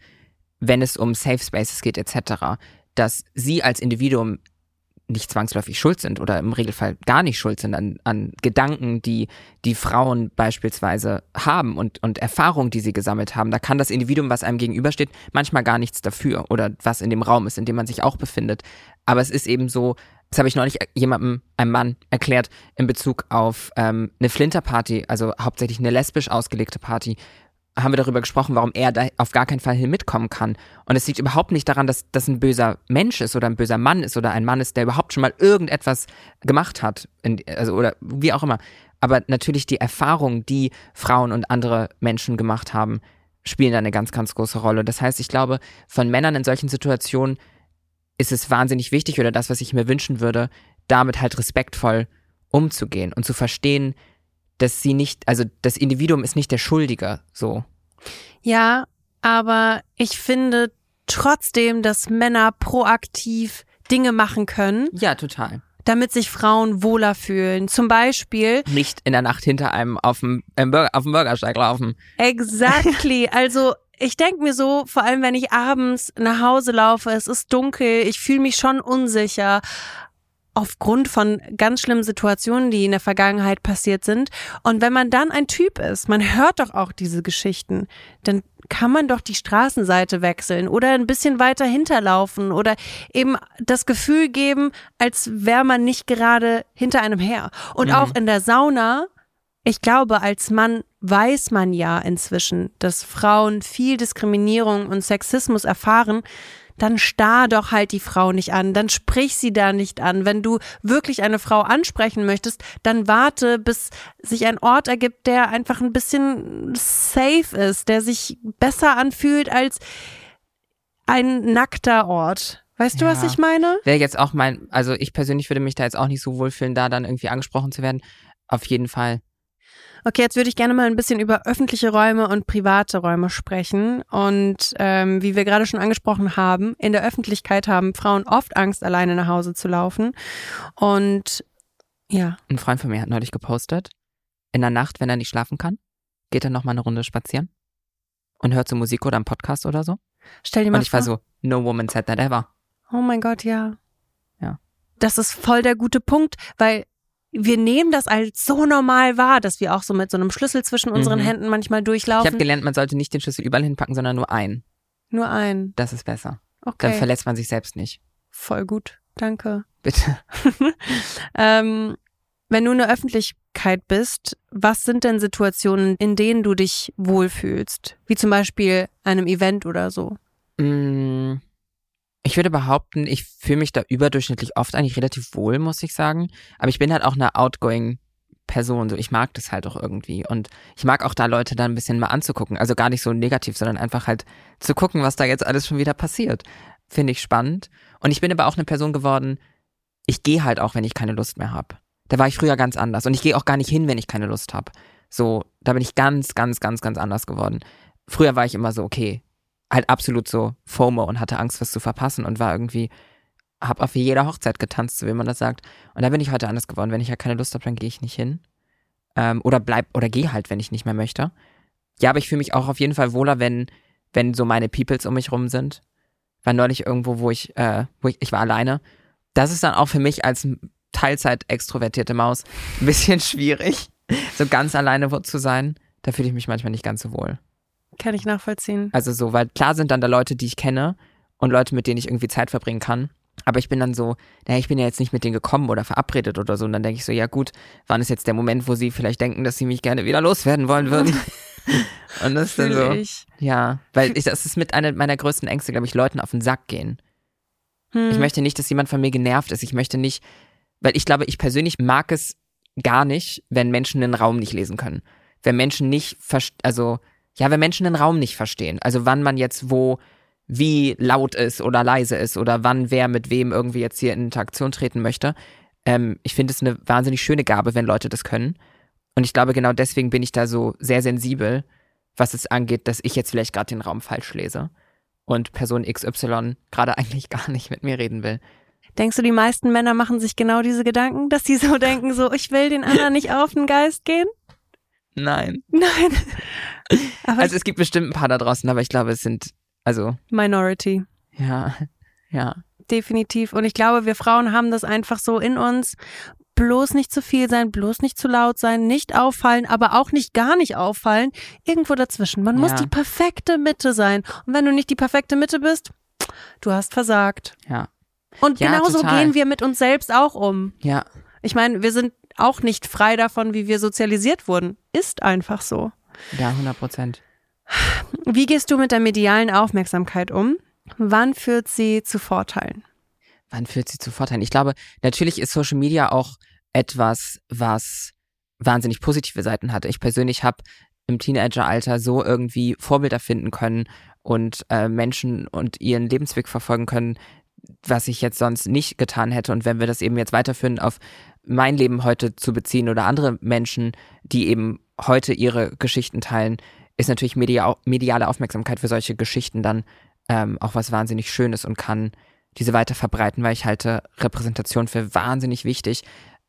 wenn es um Safe Spaces geht etc., dass sie als Individuum nicht zwangsläufig schuld sind oder im Regelfall gar nicht schuld sind an, an Gedanken, die die Frauen beispielsweise haben und, und Erfahrungen, die sie gesammelt haben. Da kann das Individuum, was einem gegenübersteht, manchmal gar nichts dafür oder was in dem Raum ist, in dem man sich auch befindet. Aber es ist eben so, das habe ich neulich jemandem, einem Mann, erklärt in Bezug auf ähm, eine Flinterparty, also hauptsächlich eine lesbisch ausgelegte Party, haben wir darüber gesprochen, warum er da auf gar keinen Fall hin mitkommen kann. Und es liegt überhaupt nicht daran, dass das ein böser Mensch ist oder ein böser Mann ist oder ein Mann ist, der überhaupt schon mal irgendetwas gemacht hat, in, also oder wie auch immer. Aber natürlich die Erfahrungen, die Frauen und andere Menschen gemacht haben, spielen da eine ganz, ganz große Rolle. Das heißt, ich glaube, von Männern in solchen Situationen ist es wahnsinnig wichtig oder das, was ich mir wünschen würde, damit halt respektvoll umzugehen und zu verstehen, dass sie nicht, also das Individuum ist nicht der Schuldige, so. Ja, aber ich finde trotzdem, dass Männer proaktiv Dinge machen können, Ja, total. damit sich Frauen wohler fühlen. Zum Beispiel, Nicht in der Nacht hinter einem auf dem, auf dem Bürgersteig laufen. exactly, also ich denke mir so, vor allem wenn ich abends nach Hause laufe, es ist dunkel, ich fühle mich schon unsicher aufgrund von ganz schlimmen Situationen, die in der Vergangenheit passiert sind. Und wenn man dann ein Typ ist, man hört doch auch diese Geschichten, dann kann man doch die Straßenseite wechseln oder ein bisschen weiter hinterlaufen oder eben das Gefühl geben, als wäre man nicht gerade hinter einem her. Und Mhm. auch in der Sauna, ich glaube, als Mann weiß man ja inzwischen, dass Frauen viel Diskriminierung und Sexismus erfahren. Dann starr doch halt die Frau nicht an, dann sprich sie da nicht an. Wenn du wirklich eine Frau ansprechen möchtest, dann warte, bis sich ein Ort ergibt, der einfach ein bisschen safe ist, der sich besser anfühlt als ein nackter Ort. Weißt du, was Ja. ich meine? Wäre jetzt auch mein, also ich persönlich würde mich da jetzt auch nicht so wohlfühlen, da dann irgendwie angesprochen zu werden. Auf jeden Fall. Okay, jetzt würde ich gerne mal ein bisschen über öffentliche Räume und private Räume sprechen. Und ähm, wie wir gerade schon angesprochen haben, in der Öffentlichkeit haben Frauen oft Angst, alleine nach Hause zu laufen. Und ja, Ein Freund von mir hat neulich gepostet, in der Nacht, wenn er nicht schlafen kann, geht er nochmal eine Runde spazieren und hört so Musik oder einen Podcast oder so. stell dir mal Und ich vor. war so, no woman said that ever. Oh mein Gott, ja. Ja. Das ist voll der gute Punkt, weil wir nehmen das als so normal wahr, dass wir auch so mit so einem Schlüssel zwischen unseren Mhm. Händen manchmal Ich durchlaufen. habe gelernt, man sollte nicht den Schlüssel überall hinpacken, sondern nur einen. Nur ein. Das ist besser. Dann Okay. verletzt man sich selbst nicht. Voll gut. Danke. Bitte. ähm, wenn du in der Öffentlichkeit bist, was sind denn Situationen, in denen du dich wohlfühlst? Wie zum Beispiel einem Event oder so. Ich würde behaupten, ich fühle mich da überdurchschnittlich oft eigentlich relativ wohl, muss ich sagen. Aber ich bin halt auch eine outgoing Person. So, ich mag das halt auch irgendwie. Und ich mag auch da Leute da ein bisschen mal anzugucken. Also gar nicht so negativ, sondern einfach halt zu gucken, was da jetzt alles schon wieder passiert. Finde ich spannend. Und ich bin aber auch eine Person geworden, ich gehe halt auch, wenn ich keine Lust mehr habe. Da war ich früher ganz anders. Und ich gehe auch gar nicht hin, wenn ich keine Lust habe. So, da bin ich ganz, ganz, ganz, ganz anders geworden. Früher war ich immer so, okay, halt absolut so FOMO und hatte Angst, was zu verpassen und war irgendwie, hab auf jeder Hochzeit getanzt, so wie man das sagt. Und da bin ich heute anders geworden. Wenn ich ja keine Lust habe, dann gehe ich nicht hin. Ähm, oder bleib, oder gehe halt, wenn ich nicht mehr möchte. Ja, aber ich fühle mich auch auf jeden Fall wohler, wenn, wenn so meine Peoples um mich rum sind. War neulich irgendwo, wo ich, äh, wo ich, ich war alleine. Das ist dann auch für mich als Teilzeit extrovertierte Maus ein bisschen schwierig, so ganz alleine zu sein. Da fühle ich mich manchmal nicht ganz so wohl. Kann ich nachvollziehen. Also so, weil klar sind dann da Leute, die ich kenne und Leute, mit denen ich irgendwie Zeit verbringen kann. Aber ich bin dann so, naja, ich bin ja jetzt nicht mit denen gekommen oder verabredet oder so. Und dann denke ich so, ja gut, wann ist jetzt der Moment, wo sie vielleicht denken, dass sie mich gerne wieder loswerden wollen würden? und das ist dann so, ich. ja, weil ich, das ist mit einer meiner größten Ängste, glaube ich, Leuten auf den Sack gehen. Hm. Ich möchte nicht, dass jemand von mir genervt ist. Ich möchte nicht, weil ich glaube, ich persönlich mag es gar nicht, wenn Menschen den Raum nicht lesen können. Wenn Menschen nicht, also, ja, wenn Menschen den Raum nicht verstehen. Also wann man jetzt wo, wie laut ist oder leise ist oder wann wer mit wem irgendwie jetzt hier in Interaktion treten möchte. Ähm, ich finde es eine wahnsinnig schöne Gabe, wenn Leute das können. Und ich glaube, genau deswegen bin ich da so sehr sensibel, was es angeht, dass ich jetzt vielleicht gerade den Raum falsch lese und Person XY gerade eigentlich gar nicht mit mir reden will. Denkst du, die meisten Männer machen sich genau diese Gedanken, dass die so denken, so, ich will den anderen nicht auf den Geist gehen? Nein. Nein. Also es gibt bestimmt ein paar da draußen, aber ich glaube, es sind, also, Minority. ja, ja. Definitiv. Und ich glaube, wir Frauen haben das einfach so in uns. Bloß nicht zu viel sein, bloß nicht zu laut sein, nicht auffallen, aber auch nicht gar nicht auffallen. Irgendwo dazwischen. Man muss Ja. die perfekte Mitte sein. Und wenn du nicht die perfekte Mitte bist, du hast versagt. Ja. Und Ja, genauso total. gehen wir mit uns selbst auch um. Ja, Ich meine, wir sind auch nicht frei davon, wie wir sozialisiert wurden. Ist einfach so. Ja, 100 Prozent. Wie gehst du mit der medialen Aufmerksamkeit um? Wann führt sie zu Vorteilen? Wann führt sie zu Vorteilen? Ich glaube, natürlich ist Social Media auch etwas, was wahnsinnig positive Seiten hat. Ich persönlich habe im Teenageralter so irgendwie Vorbilder finden können und äh, Menschen und ihren Lebensweg verfolgen können, was ich jetzt sonst nicht getan hätte. Und wenn wir das eben jetzt weiterführen auf mein Leben heute zu beziehen oder andere Menschen, die eben heute ihre Geschichten teilen, ist natürlich media mediale Aufmerksamkeit für solche Geschichten dann ähm, auch was wahnsinnig Schönes und kann diese weiter verbreiten, weil ich halte Repräsentation für wahnsinnig wichtig.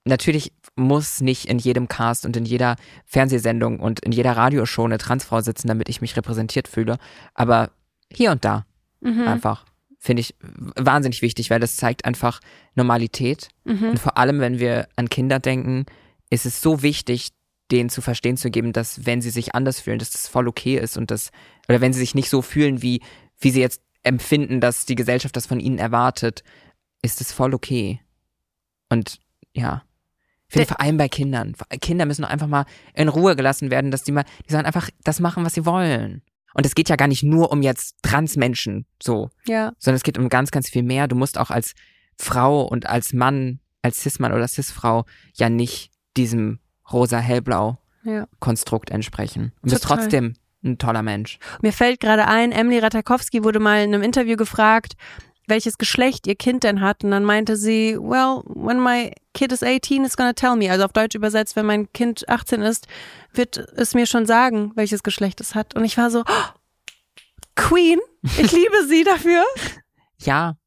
Natürlich muss nicht in jedem Cast und in jeder Fernsehsendung und in jeder Radioshow eine Transfrau sitzen, damit ich mich repräsentiert fühle. Aber hier und da mhm. einfach finde ich wahnsinnig wichtig, weil das zeigt einfach Normalität. Mhm. Und vor allem, wenn wir an Kinder denken, ist es so wichtig, denen zu verstehen zu geben, dass wenn sie sich anders fühlen, dass das voll okay ist und das, oder wenn sie sich nicht so fühlen, wie, wie sie jetzt empfinden, dass die Gesellschaft das von ihnen erwartet, ist es voll okay. Und ja. Ich finde vor allem bei Kindern. Kinder müssen einfach mal in Ruhe gelassen werden, dass die mal, die sollen einfach das machen, was sie wollen. Und es geht ja gar nicht nur um jetzt Transmenschen so, ja. sondern es geht um ganz, ganz viel mehr. Du musst auch als Frau und als Mann, als Cis-Mann oder Cis-Frau ja nicht diesem rosa-hellblau ja. Konstrukt entsprechen. Und bist trotzdem ein toller Mensch. Mir fällt gerade ein, Emily Ratakowski wurde mal in einem Interview gefragt, welches Geschlecht ihr Kind denn hat. Und dann meinte sie, well, when my kid is 18, it's gonna tell me. Also auf Deutsch übersetzt, wenn mein Kind 18 ist, wird es mir schon sagen, welches Geschlecht es hat. Und ich war so, oh, Queen, ich liebe sie dafür. Ja,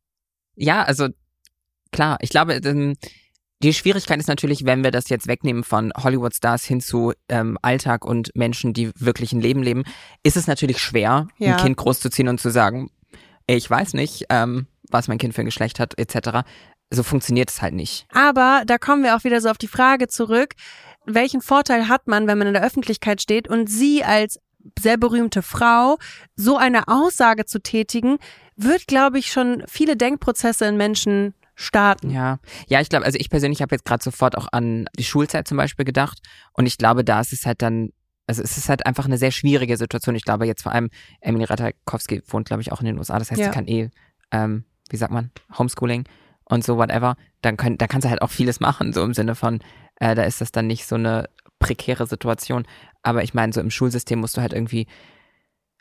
ja, also klar, ich glaube, ähm, die Schwierigkeit ist natürlich, wenn wir das jetzt wegnehmen von Hollywood-Stars hin zu ähm, Alltag und Menschen, die wirklich ein Leben leben, ist es natürlich schwer, ja. ein Kind großzuziehen und zu sagen, ich weiß nicht, ähm, was mein Kind für ein Geschlecht hat, etc. So funktioniert es halt nicht. Aber da kommen wir auch wieder so auf die Frage zurück, welchen Vorteil hat man, wenn man in der Öffentlichkeit steht und sie als sehr berühmte Frau so eine Aussage zu tätigen, wird, glaube ich, schon viele Denkprozesse in Menschen starten. Ja, ja, ich glaube, also ich persönlich habe jetzt gerade sofort auch an die Schulzeit zum Beispiel gedacht und ich glaube, da ist es halt dann, also es ist halt einfach eine sehr schwierige Situation. Ich glaube jetzt vor allem, Emily Ratajkowski wohnt, glaube ich, auch in den USA, das heißt, ja. sie kann eh, ähm, wie sagt man, Homeschooling und so whatever. Dann können, da kannst du halt auch vieles machen, so im Sinne von, äh, da ist das dann nicht so eine prekäre Situation. Aber ich meine, so im Schulsystem musst du halt irgendwie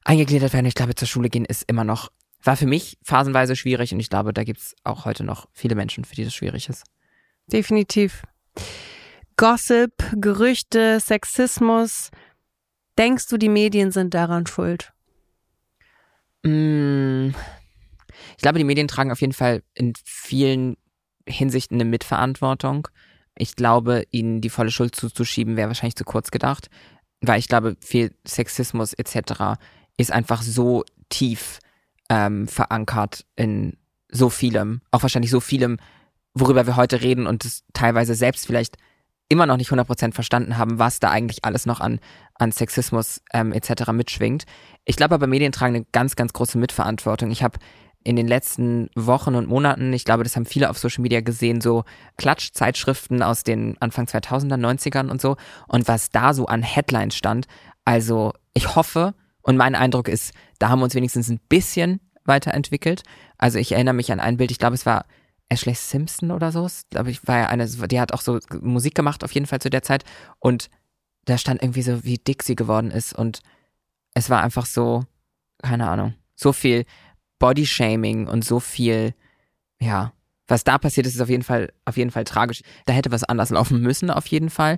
eingegliedert werden. Ich glaube, zur Schule gehen ist immer noch war für mich phasenweise schwierig und ich glaube, da gibt es auch heute noch viele Menschen, für die das schwierig ist. Definitiv. Gossip, Gerüchte, Sexismus. Denkst du, die Medien sind daran schuld? Mm, ich glaube, die Medien tragen auf jeden Fall in vielen Hinsichten eine Mitverantwortung. Ich glaube, ihnen die volle Schuld zuzuschieben, wäre wahrscheinlich zu kurz gedacht, weil ich glaube, viel Sexismus etc. ist einfach so tief ähm, verankert in so vielem, auch wahrscheinlich so vielem, worüber wir heute reden und es teilweise selbst vielleicht immer noch nicht 100% verstanden haben, was da eigentlich alles noch an, an Sexismus ähm, etc. mitschwingt. Ich glaube aber, Medien tragen eine ganz, ganz große Mitverantwortung. Ich habe in den letzten Wochen und Monaten, ich glaube, das haben viele auf Social Media gesehen, so Klatschzeitschriften aus den Anfang 2000er, 90ern und so. Und was da so an Headlines stand. Also ich hoffe, und mein Eindruck ist, da haben wir uns wenigstens ein bisschen weiterentwickelt. Also ich erinnere mich an ein Bild, ich glaube, es war Ashley Simpson oder so. Glaube, ich war ja eine, die hat auch so Musik gemacht, auf jeden Fall zu der Zeit. Und da stand irgendwie so, wie dick sie geworden ist. Und es war einfach so, keine Ahnung, so viel Bodyshaming und so viel, ja, was da passiert ist, ist auf jeden Fall, auf jeden Fall tragisch. Da hätte was anders laufen müssen, auf jeden Fall.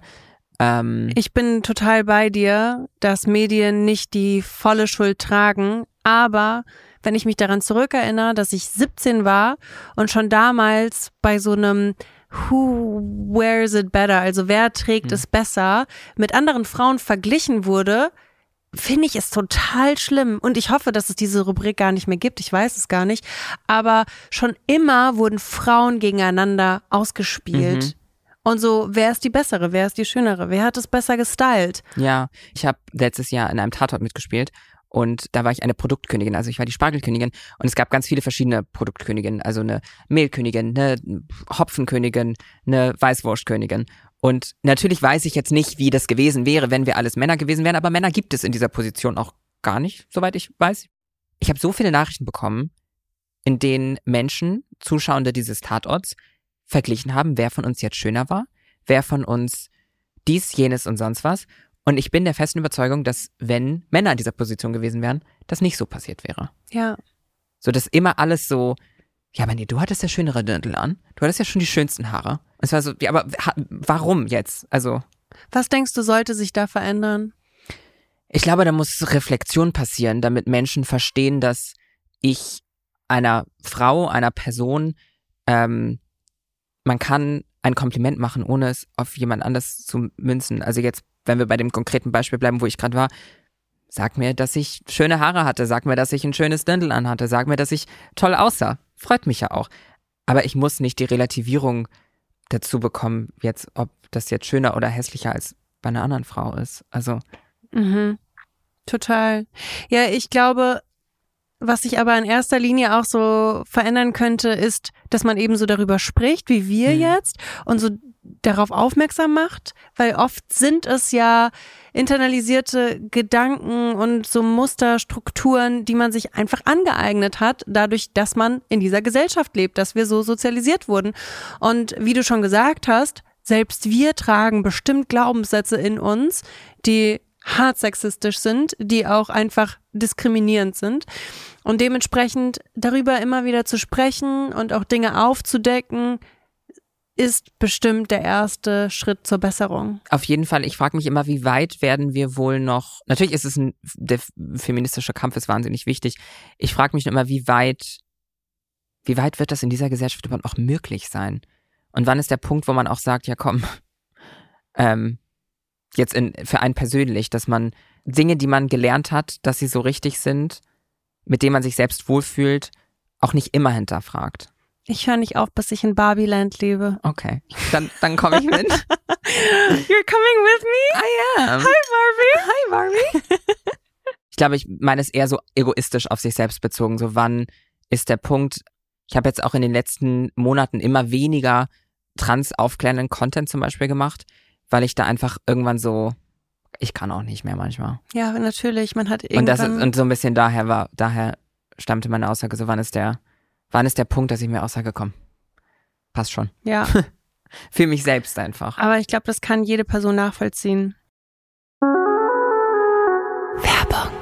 Ähm, ich bin total bei dir, dass Medien nicht die volle Schuld tragen, aber wenn ich mich daran zurückerinnere, dass ich 17 war und schon damals bei so einem Who wears it better, also wer trägt hm. es besser, mit anderen Frauen verglichen wurde, finde ich es total schlimm. Und ich hoffe, dass es diese Rubrik gar nicht mehr gibt. Ich weiß es gar nicht. Aber schon immer wurden Frauen gegeneinander ausgespielt. Mhm. Und so, wer ist die bessere, wer ist die schönere, wer hat es besser gestylt? Ja, ich habe letztes Jahr in einem Tatort mitgespielt und da war ich eine Produktkönigin, also ich war die Spargelkönigin und es gab ganz viele verschiedene Produktköniginnen, also eine Mehlkönigin, eine Hopfenkönigin, eine Weißwurstkönigin. Und natürlich weiß ich jetzt nicht, wie das gewesen wäre, wenn wir alles Männer gewesen wären, aber Männer gibt es in dieser Position auch gar nicht, soweit ich weiß. Ich habe so viele Nachrichten bekommen, in denen Menschen, Zuschauende dieses Tatorts, verglichen haben, wer von uns jetzt schöner war, wer von uns dies, jenes und sonst was. Und ich bin der festen Überzeugung, dass wenn Männer in dieser Position gewesen wären, das nicht so passiert wäre. Ja. So, dass immer alles so, ja, aber nee, du hattest ja schönere Dirndl an. Du hattest ja schon die schönsten Haare. Und es war so, ja, aber warum jetzt? Also, Was denkst du, sollte sich da verändern? ich glaube, da muss Reflexion passieren, damit Menschen verstehen, dass ich einer Frau, einer Person, ähm, man kann ein Kompliment machen, ohne es auf jemand anders zu münzen. Also jetzt, wenn wir bei dem konkreten Beispiel bleiben, wo ich gerade war, sag mir, dass ich schöne Haare hatte, sag mir, dass ich ein schönes Dirndl anhatte, sag mir, dass ich toll aussah. Freut mich ja auch. Aber ich muss nicht die Relativierung dazu bekommen, jetzt, ob das jetzt schöner oder hässlicher als bei einer anderen Frau ist. Also, Mhm. Total. Ja, ich glaube, was sich aber in erster Linie auch so verändern könnte, ist, dass man eben so darüber spricht, wie wir Mhm. jetzt und so darauf aufmerksam macht, weil oft sind es ja internalisierte Gedanken und so Musterstrukturen, die man sich einfach angeeignet hat, dadurch, dass man in dieser Gesellschaft lebt, dass wir so sozialisiert wurden. Und wie du schon gesagt hast, selbst wir tragen bestimmt Glaubenssätze in uns, die hart sexistisch sind, die auch einfach diskriminierend sind. Und dementsprechend darüber immer wieder zu sprechen und auch Dinge aufzudecken, ist bestimmt der erste Schritt zur Besserung. Auf jeden Fall, ich frage mich immer, wie weit werden wir wohl noch. Natürlich ist es ein, der feministische Kampf ist wahnsinnig wichtig. Ich frage mich nur immer, wie weit, wie weit wird das in dieser Gesellschaft überhaupt auch möglich sein? Und wann ist der Punkt, wo man auch sagt, ja komm, ähm, jetzt in, für einen persönlich, dass man Dinge, die man gelernt hat, dass sie so richtig sind, mit denen man sich selbst wohlfühlt, auch nicht immer hinterfragt. Ich höre nicht auf, bis ich in Barbieland lebe. Okay, dann, dann komme ich mit. You're coming with me? I am. Hi Barbie. Hi Barbie. Ich glaube, ich meine es eher so egoistisch auf sich selbst bezogen. So, wann ist der Punkt? Ich habe jetzt auch in den letzten Monaten immer weniger trans aufklärenden Content zum Beispiel gemacht, weil ich da einfach irgendwann so, ich kann auch nicht mehr manchmal. Ja, natürlich. Man hat Und das irgendwann. ist, und so ein bisschen daher war, daher stammte meine Aussage so, wann ist der, wann ist der Punkt, dass ich mir aussage, komm, passt schon. ja, Für mich selbst einfach. aber ich glaube, das kann jede Person nachvollziehen. Werbung.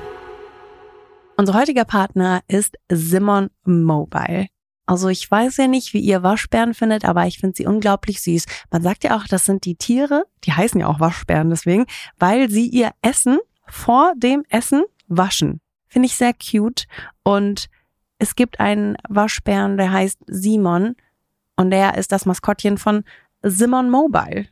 Unser heutiger Partner ist Simon Mobile. Also ich weiß ja nicht, wie ihr Waschbären findet, aber ich finde sie unglaublich süß. Man sagt ja auch, das sind die Tiere, die heißen ja auch Waschbären deswegen, weil sie ihr Essen vor dem Essen waschen. Finde ich sehr cute. Und es gibt einen Waschbären, der heißt Simon und der ist das Maskottchen von Simon Mobile.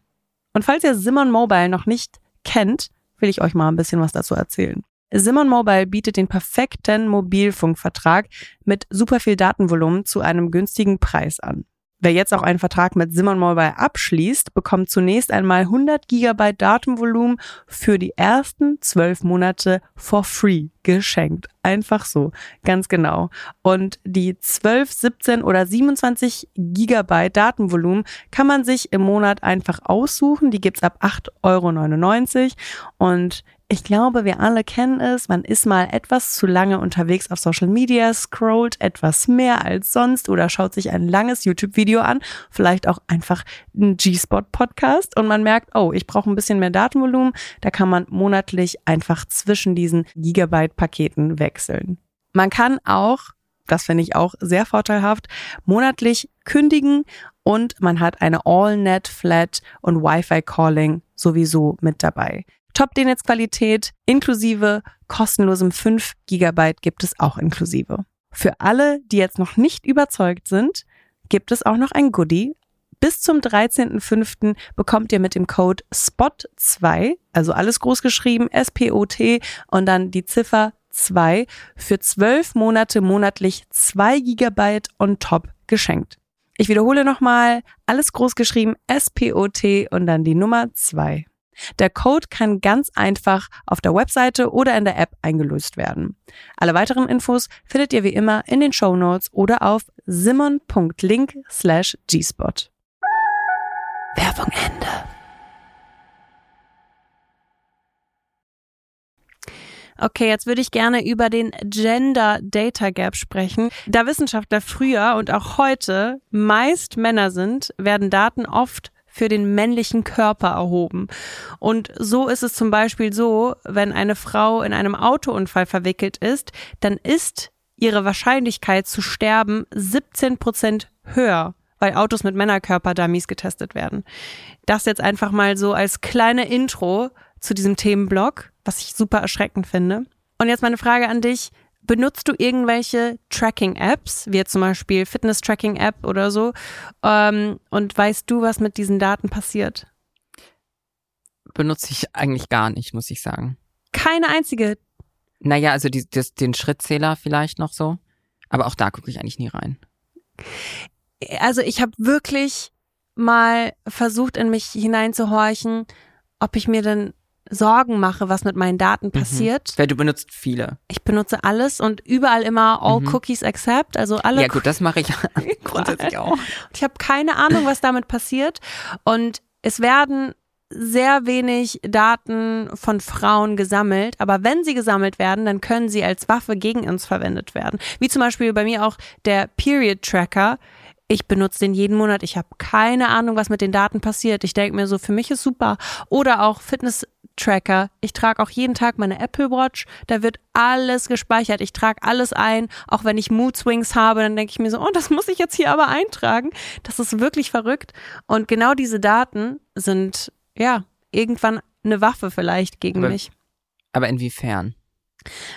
Und falls ihr Simon Mobile noch nicht kennt, will ich euch mal ein bisschen was dazu erzählen. Simon Mobile bietet den perfekten Mobilfunkvertrag mit super viel Datenvolumen zu einem günstigen Preis an. Wer jetzt auch einen Vertrag mit Simon Mobile abschließt, bekommt zunächst einmal 100 Gigabyte Datenvolumen für die ersten zwölf Monate for free geschenkt. Einfach so, ganz genau. Und die 12, 17 oder 27 Gigabyte Datenvolumen kann man sich im Monat einfach aussuchen. Die gibt's ab 8,99 Euro. Und ich glaube, wir alle kennen es. Man ist mal etwas zu lange unterwegs auf Social Media, scrollt etwas mehr als sonst oder schaut sich ein langes YouTube-Video an, vielleicht auch einfach einen G-Spot-Podcast und man merkt, oh, ich brauche ein bisschen mehr Datenvolumen. Da kann man monatlich einfach zwischen diesen Gigabyte-Paketen wechseln. Man kann auch, das finde ich auch sehr vorteilhaft, monatlich kündigen und man hat eine All-Net-Flat und Wi-Fi-Calling sowieso mit dabei. Top-D-Netz-Qualität inklusive kostenlosem 5 Gigabyte gibt es auch inklusive. Für alle, die jetzt noch nicht überzeugt sind, gibt es auch noch ein Goodie. Bis zum 13.05. bekommt ihr mit dem Code SPOT2, also alles groß geschrieben, S-P-O-T und dann die Ziffer 2 für 12 Monate monatlich 2 Gigabyte on top geschenkt. Ich wiederhole nochmal, alles groß geschrieben, S-P-O-T und dann die Nummer 2. Der Code kann ganz einfach auf der Webseite oder in der App eingelöst werden. Alle weiteren Infos findet ihr wie immer in den Show Notes oder auf simon.link slash gspot. Werbung Ende. Okay, jetzt würde ich gerne über den Gender Data Gap sprechen. Da Wissenschaftler früher und auch heute meist Männer sind, werden Daten oft für den männlichen Körper erhoben. Und so ist es zum Beispiel so, wenn eine Frau in einem Autounfall verwickelt ist, dann ist ihre Wahrscheinlichkeit zu sterben 17 Prozent höher weil Autos mit Männerkörper-Dummies getestet werden. Das jetzt einfach mal so als kleine Intro zu diesem Themenblock, was ich super erschreckend finde. Und jetzt meine Frage an dich. Benutzt du irgendwelche Tracking-Apps, wie jetzt zum Beispiel Fitness-Tracking-App oder so? Ähm, und weißt du, was mit diesen Daten passiert? Benutze ich eigentlich gar nicht, muss ich sagen. Keine einzige. Naja, also die, das, den Schrittzähler vielleicht noch so. Aber auch da gucke ich eigentlich nie rein also ich habe wirklich mal versucht, in mich hineinzuhorchen, ob ich mir denn Sorgen mache, was mit meinen Daten mhm. passiert. Mhm. Weil du benutzt viele. Ich benutze alles und überall immer all mhm. cookies accept, also alle. Ja gut, das mache ich grundsätzlich auch. Ich habe keine Ahnung, was damit passiert und es werden sehr wenig Daten von Frauen gesammelt, aber wenn sie gesammelt werden, dann können sie als Waffe gegen uns verwendet werden. Wie zum Beispiel bei mir auch der Period Tracker ich benutze den jeden Monat. Ich habe keine Ahnung, was mit den Daten passiert. Ich denke mir so, für mich ist super. Oder auch Fitness-Tracker. Ich trage auch jeden Tag meine Apple Watch. Da wird alles gespeichert. Ich trage alles ein. Auch wenn ich Mood Swings habe, dann denke ich mir so, oh, das muss ich jetzt hier aber eintragen. Das ist wirklich verrückt. Und genau diese Daten sind, ja, irgendwann eine Waffe vielleicht gegen aber, mich. Aber inwiefern?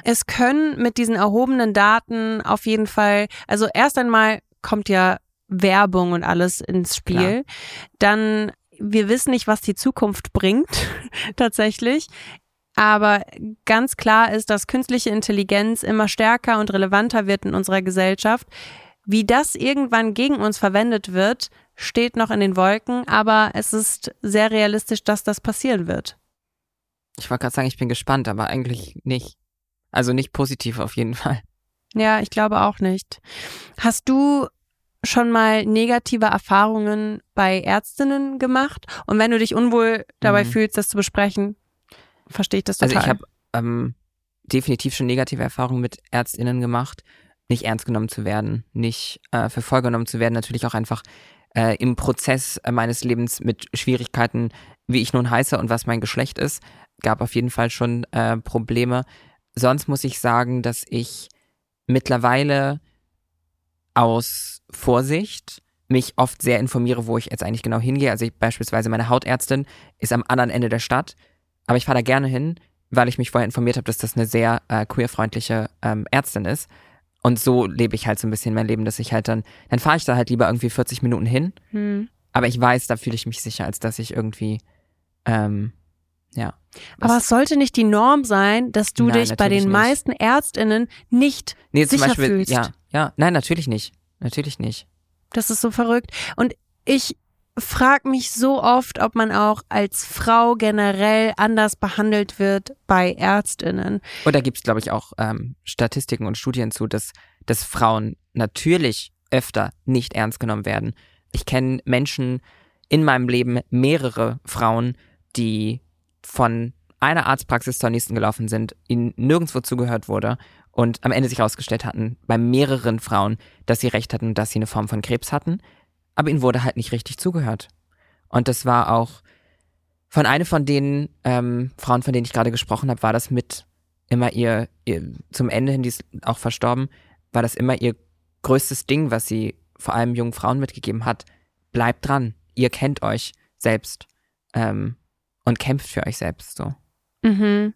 Es können mit diesen erhobenen Daten auf jeden Fall, also erst einmal kommt ja Werbung und alles ins Spiel. Klar. Dann, wir wissen nicht, was die Zukunft bringt, tatsächlich. Aber ganz klar ist, dass künstliche Intelligenz immer stärker und relevanter wird in unserer Gesellschaft. Wie das irgendwann gegen uns verwendet wird, steht noch in den Wolken, aber es ist sehr realistisch, dass das passieren wird. Ich wollte gerade sagen, ich bin gespannt, aber eigentlich nicht. Also nicht positiv auf jeden Fall. Ja, ich glaube auch nicht. Hast du schon mal negative Erfahrungen bei Ärztinnen gemacht? Und wenn du dich unwohl dabei mhm. fühlst, das zu besprechen, verstehe ich das total. Also ich habe ähm, definitiv schon negative Erfahrungen mit Ärztinnen gemacht, nicht ernst genommen zu werden, nicht äh, für voll genommen zu werden, natürlich auch einfach äh, im Prozess äh, meines Lebens mit Schwierigkeiten, wie ich nun heiße und was mein Geschlecht ist, gab auf jeden Fall schon äh, Probleme. Sonst muss ich sagen, dass ich mittlerweile aus Vorsicht mich oft sehr informiere, wo ich jetzt eigentlich genau hingehe. Also ich, beispielsweise meine Hautärztin ist am anderen Ende der Stadt, aber ich fahre da gerne hin, weil ich mich vorher informiert habe, dass das eine sehr äh, queerfreundliche ähm, Ärztin ist. Und so lebe ich halt so ein bisschen mein Leben, dass ich halt dann, dann fahre ich da halt lieber irgendwie 40 Minuten hin. Hm. Aber ich weiß, da fühle ich mich sicher, als dass ich irgendwie, ähm, ja. Aber es sollte nicht die Norm sein, dass du Nein, dich bei den nicht. meisten Ärztinnen nicht nee, sicher Beispiel, fühlst. Ja, ja, nein, natürlich nicht. Natürlich nicht. Das ist so verrückt. Und ich frage mich so oft, ob man auch als Frau generell anders behandelt wird bei Ärztinnen. Und da gibt es, glaube ich, auch ähm, Statistiken und Studien zu, dass, dass Frauen natürlich öfter nicht ernst genommen werden. Ich kenne Menschen in meinem Leben, mehrere Frauen, die von einer Arztpraxis zur nächsten gelaufen sind, ihnen nirgendwo zugehört wurde und am Ende sich herausgestellt hatten, bei mehreren Frauen, dass sie recht hatten, dass sie eine Form von Krebs hatten, aber ihnen wurde halt nicht richtig zugehört. Und das war auch von einer von den ähm, Frauen, von denen ich gerade gesprochen habe, war das mit immer ihr, ihr zum Ende hin, die ist auch verstorben, war das immer ihr größtes Ding, was sie vor allem jungen Frauen mitgegeben hat. Bleibt dran, ihr kennt euch selbst ähm, und kämpft für euch selbst so. Mhm.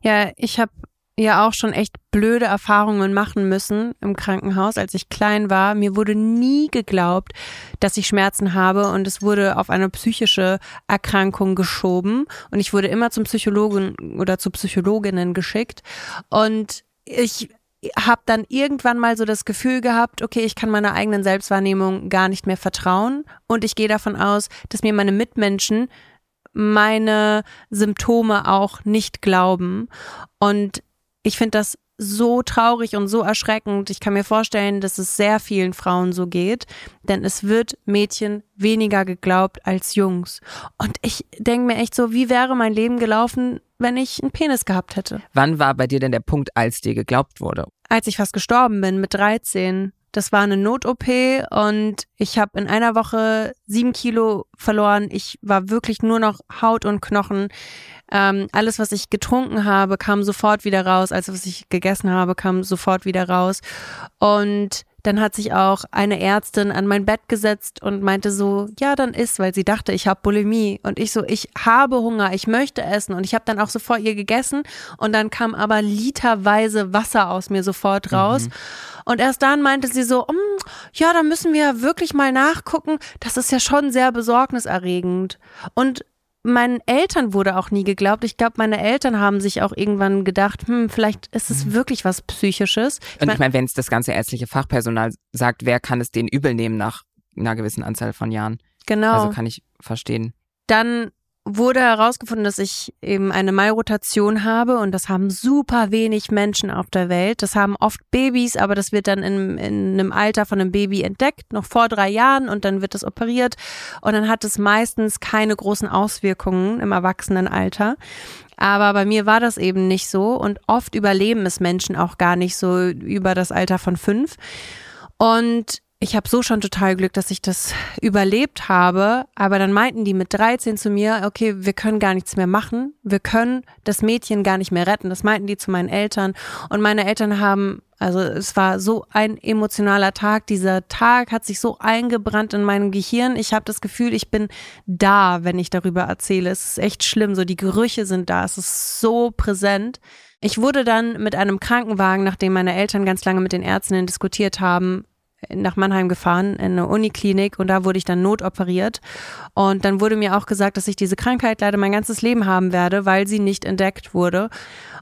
Ja, ich habe ja auch schon echt blöde Erfahrungen machen müssen im Krankenhaus, als ich klein war. Mir wurde nie geglaubt, dass ich Schmerzen habe und es wurde auf eine psychische Erkrankung geschoben und ich wurde immer zum Psychologen oder zu Psychologinnen geschickt. Und ich habe dann irgendwann mal so das Gefühl gehabt, okay, ich kann meiner eigenen Selbstwahrnehmung gar nicht mehr vertrauen. Und ich gehe davon aus, dass mir meine Mitmenschen meine Symptome auch nicht glauben. Und ich finde das so traurig und so erschreckend. Ich kann mir vorstellen, dass es sehr vielen Frauen so geht, denn es wird Mädchen weniger geglaubt als Jungs. Und ich denke mir echt so, wie wäre mein Leben gelaufen, wenn ich einen Penis gehabt hätte. Wann war bei dir denn der Punkt, als dir geglaubt wurde? Als ich fast gestorben bin mit 13. Das war eine Not-OP und ich habe in einer Woche sieben Kilo verloren. Ich war wirklich nur noch Haut und Knochen. Ähm, alles, was ich getrunken habe, kam sofort wieder raus. Alles, was ich gegessen habe, kam sofort wieder raus. Und dann hat sich auch eine Ärztin an mein Bett gesetzt und meinte so, ja, dann isst, weil sie dachte, ich habe Bulimie. Und ich so, ich habe Hunger, ich möchte essen. Und ich habe dann auch sofort ihr gegessen. Und dann kam aber literweise Wasser aus mir sofort raus. Mhm. Und erst dann meinte sie so, mm, ja, da müssen wir wirklich mal nachgucken. Das ist ja schon sehr besorgniserregend. Und meinen Eltern wurde auch nie geglaubt. Ich glaube, meine Eltern haben sich auch irgendwann gedacht, hm, vielleicht ist es mhm. wirklich was Psychisches. Ich Und ich meine, wenn es das ganze ärztliche Fachpersonal sagt, wer kann es denen übel nehmen nach einer gewissen Anzahl von Jahren? Genau. Also kann ich verstehen. Dann wurde herausgefunden, dass ich eben eine Malrotation habe und das haben super wenig Menschen auf der Welt. Das haben oft Babys, aber das wird dann in, in einem Alter von einem Baby entdeckt, noch vor drei Jahren und dann wird es operiert und dann hat es meistens keine großen Auswirkungen im Erwachsenenalter. Aber bei mir war das eben nicht so und oft überleben es Menschen auch gar nicht so über das Alter von fünf. Und ich habe so schon total Glück, dass ich das überlebt habe. Aber dann meinten die mit 13 zu mir, okay, wir können gar nichts mehr machen. Wir können das Mädchen gar nicht mehr retten. Das meinten die zu meinen Eltern. Und meine Eltern haben, also es war so ein emotionaler Tag. Dieser Tag hat sich so eingebrannt in meinem Gehirn. Ich habe das Gefühl, ich bin da, wenn ich darüber erzähle. Es ist echt schlimm. So die Gerüche sind da. Es ist so präsent. Ich wurde dann mit einem Krankenwagen, nachdem meine Eltern ganz lange mit den Ärztinnen diskutiert haben, nach Mannheim gefahren in eine Uniklinik und da wurde ich dann notoperiert. Und dann wurde mir auch gesagt, dass ich diese Krankheit leider mein ganzes Leben haben werde, weil sie nicht entdeckt wurde.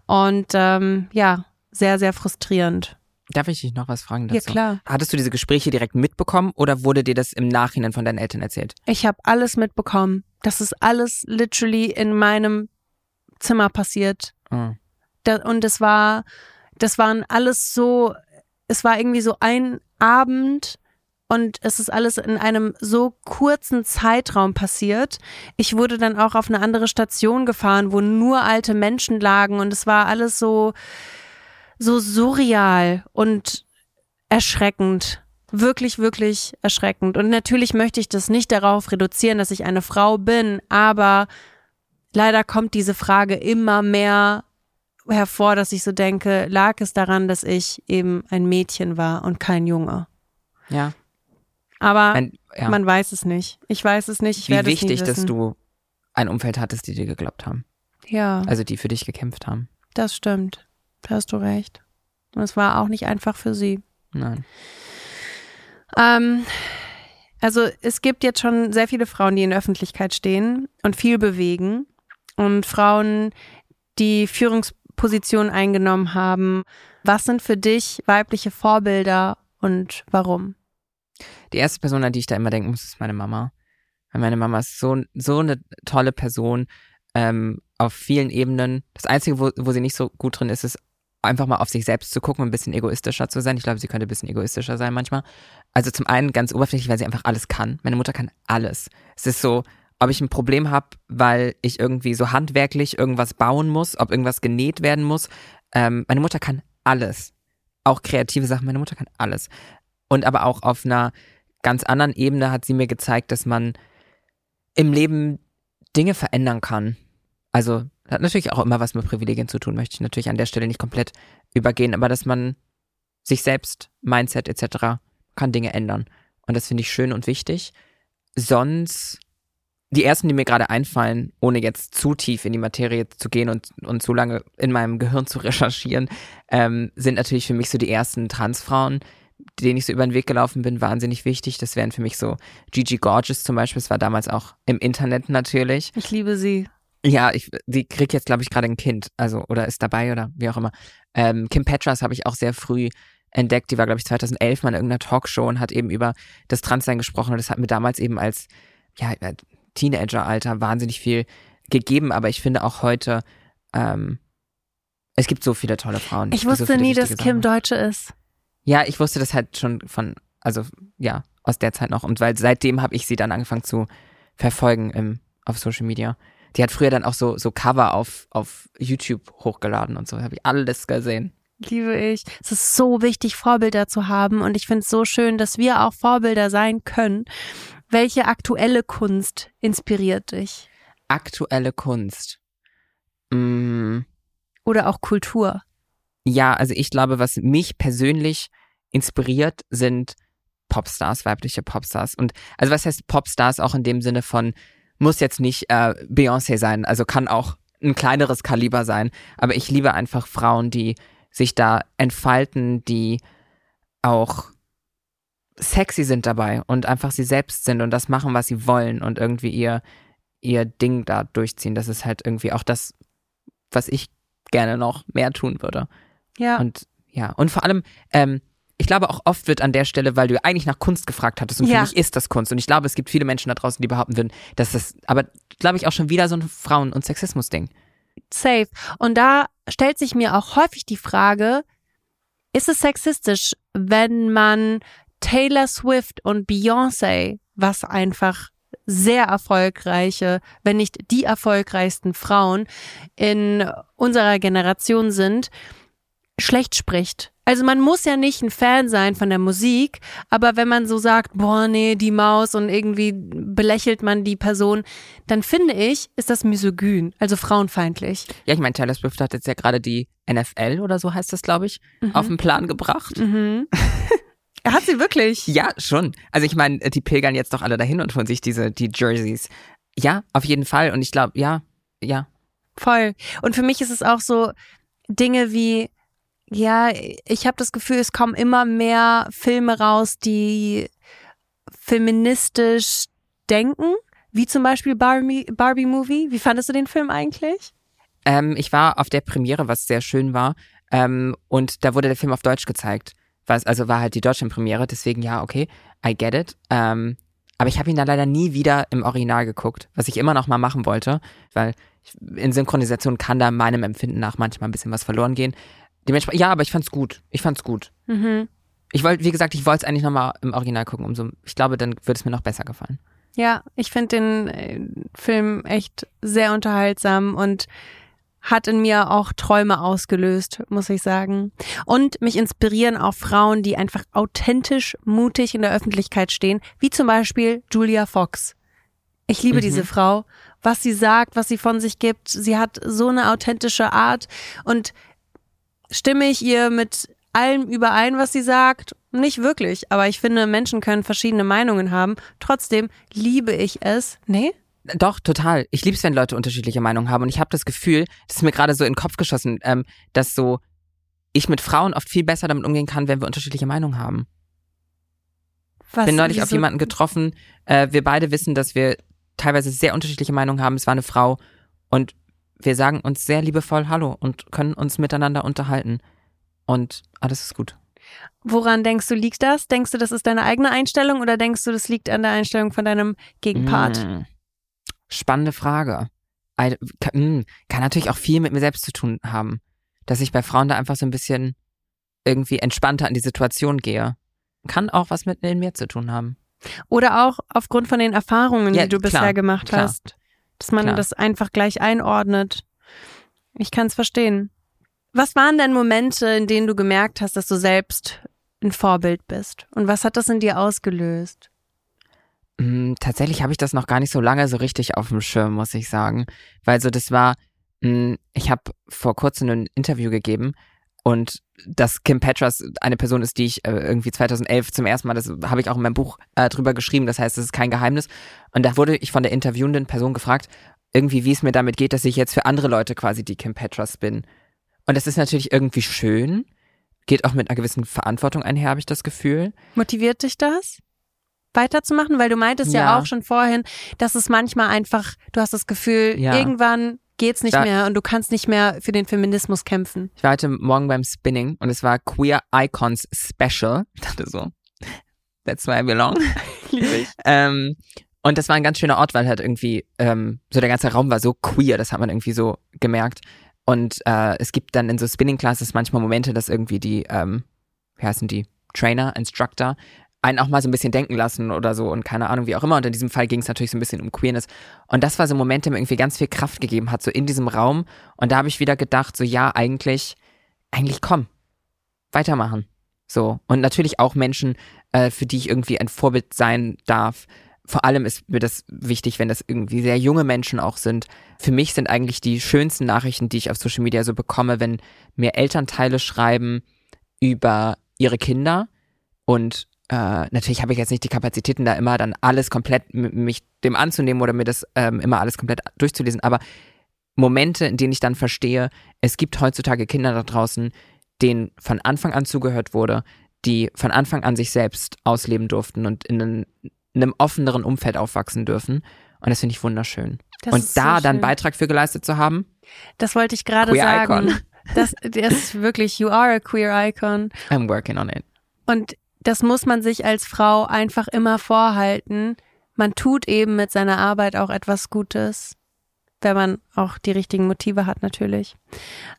Und ähm, ja, sehr, sehr frustrierend. Darf ich dich noch was fragen dazu? Ja, klar. Hattest du diese Gespräche direkt mitbekommen oder wurde dir das im Nachhinein von deinen Eltern erzählt? Ich habe alles mitbekommen. Das ist alles literally in meinem Zimmer passiert. Oh. Da, und es war, das waren alles so, es war irgendwie so ein Abend und es ist alles in einem so kurzen Zeitraum passiert. Ich wurde dann auch auf eine andere Station gefahren, wo nur alte Menschen lagen und es war alles so, so surreal und erschreckend. Wirklich, wirklich erschreckend. Und natürlich möchte ich das nicht darauf reduzieren, dass ich eine Frau bin, aber leider kommt diese Frage immer mehr hervor, dass ich so denke, lag es daran, dass ich eben ein Mädchen war und kein Junge. Ja. Aber ein, ja. man weiß es nicht. Ich weiß es nicht. Ich Wie wichtig, dass du ein Umfeld hattest, die dir geglaubt haben. Ja. Also die für dich gekämpft haben. Das stimmt. Da hast du recht. Und es war auch nicht einfach für sie. Nein. Ähm, also es gibt jetzt schon sehr viele Frauen, die in der Öffentlichkeit stehen und viel bewegen. Und Frauen, die Führungs Position eingenommen haben. Was sind für dich weibliche Vorbilder und warum? Die erste Person, an die ich da immer denken muss, ist meine Mama. Weil meine Mama ist so, so eine tolle Person ähm, auf vielen Ebenen. Das Einzige, wo, wo sie nicht so gut drin ist, ist einfach mal auf sich selbst zu gucken, ein bisschen egoistischer zu sein. Ich glaube, sie könnte ein bisschen egoistischer sein manchmal. Also zum einen ganz oberflächlich, weil sie einfach alles kann. Meine Mutter kann alles. Es ist so, ob ich ein Problem habe, weil ich irgendwie so handwerklich irgendwas bauen muss, ob irgendwas genäht werden muss. Ähm, meine Mutter kann alles. Auch kreative Sachen. Meine Mutter kann alles. Und aber auch auf einer ganz anderen Ebene hat sie mir gezeigt, dass man im Leben Dinge verändern kann. Also hat natürlich auch immer was mit Privilegien zu tun, möchte ich natürlich an der Stelle nicht komplett übergehen, aber dass man sich selbst, Mindset etc. kann Dinge ändern. Und das finde ich schön und wichtig. Sonst die ersten, die mir gerade einfallen, ohne jetzt zu tief in die Materie zu gehen und, und zu lange in meinem Gehirn zu recherchieren, ähm, sind natürlich für mich so die ersten Transfrauen, denen ich so über den Weg gelaufen bin, wahnsinnig wichtig. Das wären für mich so Gigi Gorgeous zum Beispiel. Das war damals auch im Internet natürlich. Ich liebe sie. Ja, ich, sie kriegt jetzt, glaube ich, gerade ein Kind, also oder ist dabei oder wie auch immer. Ähm, Kim Petras habe ich auch sehr früh entdeckt. Die war, glaube ich, 2011 mal in irgendeiner Talkshow und hat eben über das Transsein gesprochen. Und das hat mir damals eben als ja, Teenageralter wahnsinnig viel gegeben, aber ich finde auch heute, ähm, es gibt so viele tolle Frauen. Ich wusste so nie, dass Kim Deutsche ist. Ja, ich wusste das halt schon von, also ja, aus der Zeit noch. Und weil seitdem habe ich sie dann angefangen zu verfolgen im, auf Social Media. Die hat früher dann auch so, so Cover auf, auf YouTube hochgeladen und so. Habe ich alles gesehen. Liebe ich. Es ist so wichtig, Vorbilder zu haben. Und ich finde es so schön, dass wir auch Vorbilder sein können. Welche aktuelle Kunst inspiriert dich? Aktuelle Kunst. Mm, Oder auch Kultur? ja, also ich glaube, was mich persönlich inspiriert, sind Popstars, weibliche Popstars. Und also was heißt Popstars auch in dem Sinne von, muss jetzt nicht äh, Beyoncé sein, also kann auch ein kleineres Kaliber sein. Aber ich liebe einfach Frauen, die sich da entfalten, die auch sexy sind dabei und einfach sie selbst sind und das machen, was sie wollen und irgendwie ihr, ihr Ding da durchziehen. Das ist halt irgendwie auch das, was ich gerne noch mehr tun würde. Ja. Und ja, und vor allem, ähm, ich glaube auch oft wird an der Stelle, weil du eigentlich nach Kunst gefragt hattest und Ja. für mich ist das Kunst. Und ich glaube, es gibt viele Menschen da draußen, die behaupten würden, dass das, aber glaube ich auch schon wieder so ein Frauen- und Sexismus-Ding. safe. Und da stellt sich mir auch häufig die Frage, ist es sexistisch, wenn man Taylor Swift und Beyoncé, was einfach sehr erfolgreiche, wenn nicht die erfolgreichsten Frauen in unserer Generation sind, schlecht spricht. Also man muss ja nicht ein Fan sein von der Musik, aber wenn man so sagt, boah, nee, die Maus und irgendwie belächelt man die Person, dann finde ich, ist das misogyn, also frauenfeindlich. Ja, ich meine, Taylor Swift hat jetzt ja gerade die NFL oder so heißt das, glaube ich, auf den Plan gebracht. Mhm. Er hat sie wirklich. Ja, schon. Also ich meine, die pilgern jetzt doch alle dahin und holen sich diese, die Jerseys. Ja, auf jeden Fall. Und ich glaube, ja, ja. Voll. Und für mich ist es auch so Dinge wie, ja, ich habe das Gefühl, es kommen immer mehr Filme raus, die feministisch denken, wie zum Beispiel Barbie, Barbie Movie. Wie fandest du den Film eigentlich? Ähm, ich war auf der Premiere, was sehr schön war. Ähm, und da wurde der Film auf Deutsch gezeigt. Was, also war halt die Deutschland-Premiere, deswegen ja, okay, I get it. Ähm, aber ich habe ihn dann leider nie wieder im Original geguckt, was ich immer noch mal machen wollte, weil in Synchronisation kann da meinem Empfinden nach manchmal ein bisschen was verloren gehen. Dementsprechend, ja, aber ich fand's gut. Ich fand's gut. Mhm. Ich wollte, wie gesagt, ich wollte es eigentlich noch mal im Original gucken, umso, ich glaube, dann würde es mir noch besser gefallen. Ja, ich finde den äh, Film echt sehr unterhaltsam und hat in mir auch Träume ausgelöst, muss ich sagen. Und mich inspirieren auch Frauen, die einfach authentisch, mutig in der Öffentlichkeit stehen, wie zum Beispiel Julia Fox. Ich liebe Mhm. diese Frau, was sie sagt, was sie von sich gibt. Sie hat so eine authentische Art und stimme ich ihr mit allem überein, was sie sagt? Nicht wirklich, aber ich finde, Menschen können verschiedene Meinungen haben. Trotzdem liebe ich es. Nee? Doch, total. Ich liebe es, wenn Leute unterschiedliche Meinungen haben. Und ich habe das Gefühl, das ist mir gerade so in den Kopf geschossen, ähm, dass so ich mit Frauen oft viel besser damit umgehen kann, wenn wir unterschiedliche Meinungen haben. Was, bin neulich auf wieso- jemanden getroffen. Äh, wir beide wissen, dass wir teilweise sehr unterschiedliche Meinungen haben. Es war eine Frau und wir sagen uns sehr liebevoll Hallo und können uns miteinander unterhalten. Und alles ist gut. Woran denkst du, liegt das? Denkst du, das ist deine eigene Einstellung oder denkst du, das liegt an der Einstellung von deinem Gegenpart? Mm. Spannende Frage. Mm, kann natürlich auch viel mit mir selbst zu tun haben. Dass ich bei Frauen da einfach so ein bisschen irgendwie entspannter an die Situation gehe. Kann auch was mit in mir zu tun haben. Oder auch aufgrund von den Erfahrungen, Ja, die du klar, bisher gemacht klar. hast. Dass man Klar. das einfach gleich einordnet. Ich kann es verstehen. Was waren denn Momente, in denen du gemerkt hast, dass du selbst ein Vorbild bist? Und was hat das in dir ausgelöst? Mm, tatsächlich habe ich das noch gar nicht so lange so richtig auf dem Schirm, muss ich sagen. Weil so das war, mm, ich habe vor kurzem ein Interview gegeben und dass Kim Petras eine Person ist, die ich äh, irgendwie 2011 zum ersten Mal, das habe ich auch in meinem Buch äh, drüber geschrieben, das heißt, es ist kein Geheimnis. Und da wurde ich von der interviewenden Person gefragt, irgendwie, wie es mir damit geht, dass ich jetzt für andere Leute quasi die Kim Petras bin. Und das ist natürlich irgendwie schön, geht auch mit einer gewissen Verantwortung einher, habe ich das Gefühl. Motiviert dich das? Weiterzumachen? Weil du meintest ja, Ja. auch schon vorhin, dass es manchmal einfach, du hast das Gefühl, Ja. irgendwann geht's nicht Da- mehr und du kannst nicht mehr für den Feminismus kämpfen. Ich war heute Morgen beim Spinning und es war Queer Icons Special. Ich dachte so, that's where I belong. ähm, und das war ein ganz schöner Ort, weil halt irgendwie ähm, so der ganze Raum war so queer, das hat man irgendwie so gemerkt. Und äh, es gibt dann in so Spinning Classes manchmal Momente, dass irgendwie die, ähm, wie heißen die, Trainer, Instructor, einen auch mal so ein bisschen denken lassen oder so und keine Ahnung, wie auch immer. Und in diesem Fall ging es natürlich so ein bisschen um Queerness. Und das war so ein Moment, der mir irgendwie ganz viel Kraft gegeben hat, so in diesem Raum. Und da habe ich wieder gedacht, so ja, eigentlich, eigentlich komm, weitermachen. So. Und natürlich auch Menschen, äh, für die ich irgendwie ein Vorbild sein darf. Vor allem ist mir das wichtig, wenn das irgendwie sehr junge Menschen auch sind. Für mich sind eigentlich die schönsten Nachrichten, die ich auf Social Media so bekomme, wenn mir Elternteile schreiben über ihre Kinder und äh, natürlich habe ich jetzt nicht die Kapazitäten, da immer dann alles komplett mich dem anzunehmen oder mir das ähm, immer alles komplett durchzulesen, aber Momente, in denen ich dann verstehe, es gibt heutzutage Kinder da draußen, denen von Anfang an zugehört wurde, die von Anfang an sich selbst ausleben durften und in, einen, in einem offeneren Umfeld aufwachsen dürfen. Und das finde ich wunderschön. Das und da so dann Beitrag für geleistet zu haben. Das wollte ich gerade sagen. Icon. Das, das ist wirklich, you are a queer icon. I'm working on it. Und das muss man sich als Frau einfach immer vorhalten. Man tut eben mit seiner Arbeit auch etwas Gutes, wenn man auch die richtigen Motive hat natürlich.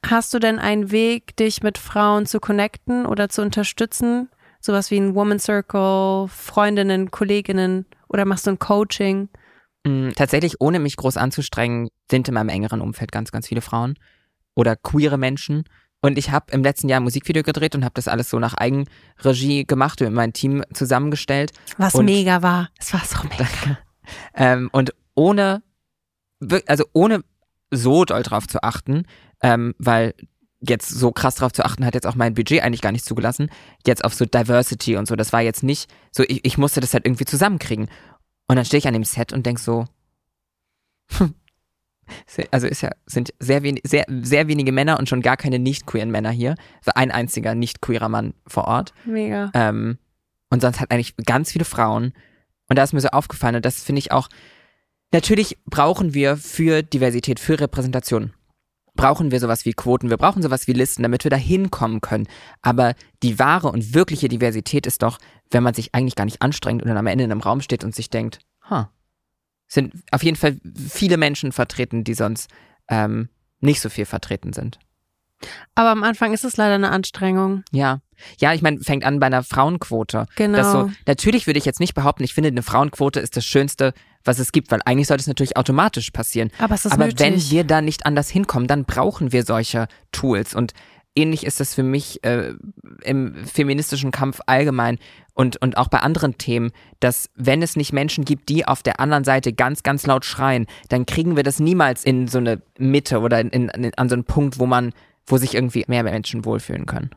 Hast du denn einen Weg, dich mit Frauen zu connecten oder zu unterstützen? Sowas wie ein Woman Circle, Freundinnen, Kolleginnen oder machst du ein Coaching? Mm, tatsächlich, ohne mich groß anzustrengen, sind in meinem engeren Umfeld ganz, ganz viele Frauen oder queere Menschen. Und ich habe im letzten Jahr ein Musikvideo gedreht und habe das alles so nach Eigenregie gemacht und mit meinem Team zusammengestellt. Was und, mega war. Es war so mega. ähm, und ohne, also ohne so doll drauf zu achten, ähm, weil jetzt so krass drauf zu achten hat jetzt auch mein Budget eigentlich gar nicht zugelassen, jetzt auf so Diversity und so, das war jetzt nicht so, ich, ich musste das halt irgendwie zusammenkriegen. Und dann stehe ich an dem Set und denk so, hm, also ist ja, sind sehr, wenig, sehr, sehr wenige Männer und schon gar keine nicht-queeren Männer hier. Also ein einziger nicht-queerer Mann vor Ort. Mega. Ähm, und sonst halt eigentlich ganz viele Frauen. Und da ist mir so aufgefallen, und das finde ich auch, natürlich brauchen wir für Diversität, für Repräsentation, brauchen wir sowas wie Quoten, wir brauchen sowas wie Listen, damit wir da hinkommen können. Aber die wahre und wirkliche Diversität ist doch, wenn man sich eigentlich gar nicht anstrengt und dann am Ende in einem Raum steht und sich denkt, ha, sind auf jeden Fall viele Menschen vertreten, die sonst ähm, nicht so viel vertreten sind. Aber am Anfang ist es leider eine Anstrengung. Ja. Ja, ich meine, fängt an bei einer Frauenquote. Genau. So, natürlich würde ich jetzt nicht behaupten, ich finde, eine Frauenquote ist das Schönste, was es gibt, weil eigentlich sollte es natürlich automatisch passieren. Aber es ist Aber nötig. wenn wir da nicht anders hinkommen, dann brauchen wir solche Tools. Und ähnlich ist das für mich äh, im feministischen Kampf allgemein und, und auch bei anderen Themen, dass wenn es nicht Menschen gibt, die auf der anderen Seite ganz, ganz laut schreien, dann kriegen wir das niemals in so eine Mitte oder in, in, an so einen Punkt, wo man, wo sich irgendwie mehr Menschen wohlfühlen können.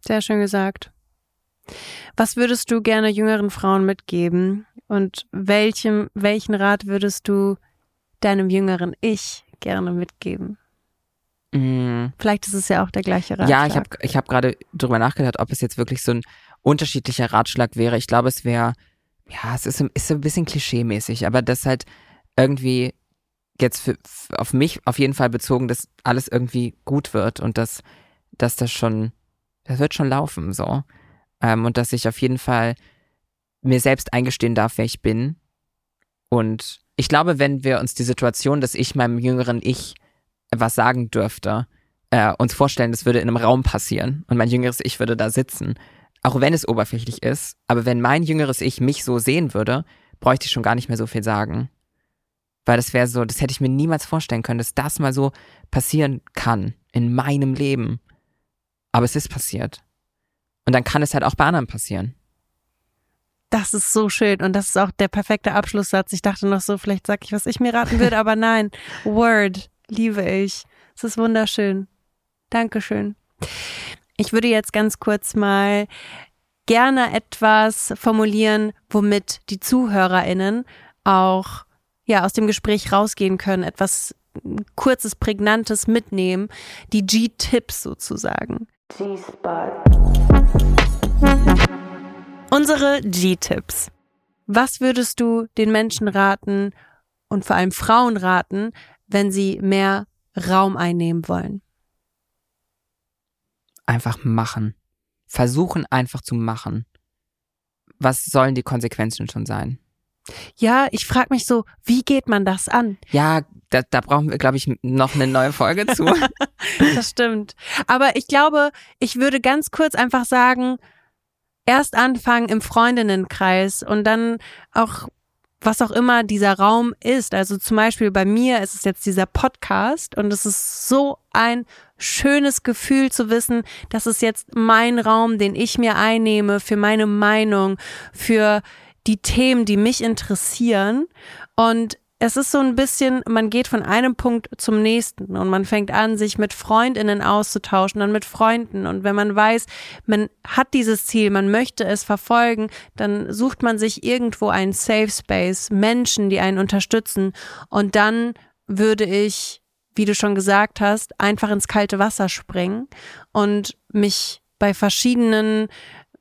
Sehr schön gesagt. Was würdest du gerne jüngeren Frauen mitgeben und welchem, welchen Rat würdest du deinem jüngeren Ich gerne mitgeben? Mm. Vielleicht ist es ja auch der gleiche Ratschlag. Ja, ich habe ich hab gerade drüber nachgedacht, ob es jetzt wirklich so ein unterschiedlicher Ratschlag wäre. Ich glaube, es wäre, ja, es ist, ist ein bisschen klischee-mäßig, aber das halt irgendwie jetzt für, auf mich auf jeden Fall bezogen, dass alles irgendwie gut wird und dass, dass das schon, das wird schon laufen, so. Ähm, und dass ich auf jeden Fall mir selbst eingestehen darf, wer ich bin. Und ich glaube, wenn wir uns die Situation, dass ich meinem jüngeren Ich was sagen dürfte, äh, uns vorstellen, das würde in einem Raum passieren und mein jüngeres Ich würde da sitzen, auch wenn es oberflächlich ist, aber wenn mein jüngeres Ich mich so sehen würde, bräuchte ich schon gar nicht mehr so viel sagen. Weil das wäre so, das hätte ich mir niemals vorstellen können, dass das mal so passieren kann in meinem Leben. Aber es ist passiert. Und dann kann es halt auch bei anderen passieren. Das ist so schön und das ist auch der perfekte Abschlusssatz. Ich dachte noch so, vielleicht sag ich, was ich mir raten würde, aber nein. Word liebe ich. Es ist wunderschön. Dankeschön. Ich würde jetzt ganz kurz mal gerne etwas formulieren, womit die ZuhörerInnen auch ja aus dem Gespräch rausgehen können, etwas kurzes, prägnantes mitnehmen, die G-Tipps sozusagen. G-Spot. Unsere G-Tipps. Was würdest du den Menschen raten und vor allem Frauen raten, wenn sie mehr Raum einnehmen wollen? Einfach machen. Versuchen einfach zu machen. Was sollen die Konsequenzen schon sein? Ja, ich frage mich so, wie geht man das an? Ja, da, da brauchen wir, glaube ich, noch eine neue Folge zu. das stimmt. Aber ich glaube, ich würde ganz kurz einfach sagen, erst anfangen im Freundinnenkreis und dann auch was auch immer dieser Raum ist. Also zum Beispiel bei mir ist es jetzt dieser Podcast und es ist so ein schönes Gefühl zu wissen, das ist jetzt mein Raum, den ich mir einnehme für meine Meinung, für die Themen, die mich interessieren. Und es ist so ein bisschen, man geht von einem Punkt zum nächsten und man fängt an, sich mit Freundinnen auszutauschen, dann mit Freunden. Und wenn man weiß, man hat dieses Ziel, man möchte es verfolgen, dann sucht man sich irgendwo einen Safe Space, Menschen, die einen unterstützen. Und dann würde ich, wie du schon gesagt hast, einfach ins kalte Wasser springen und mich bei verschiedenen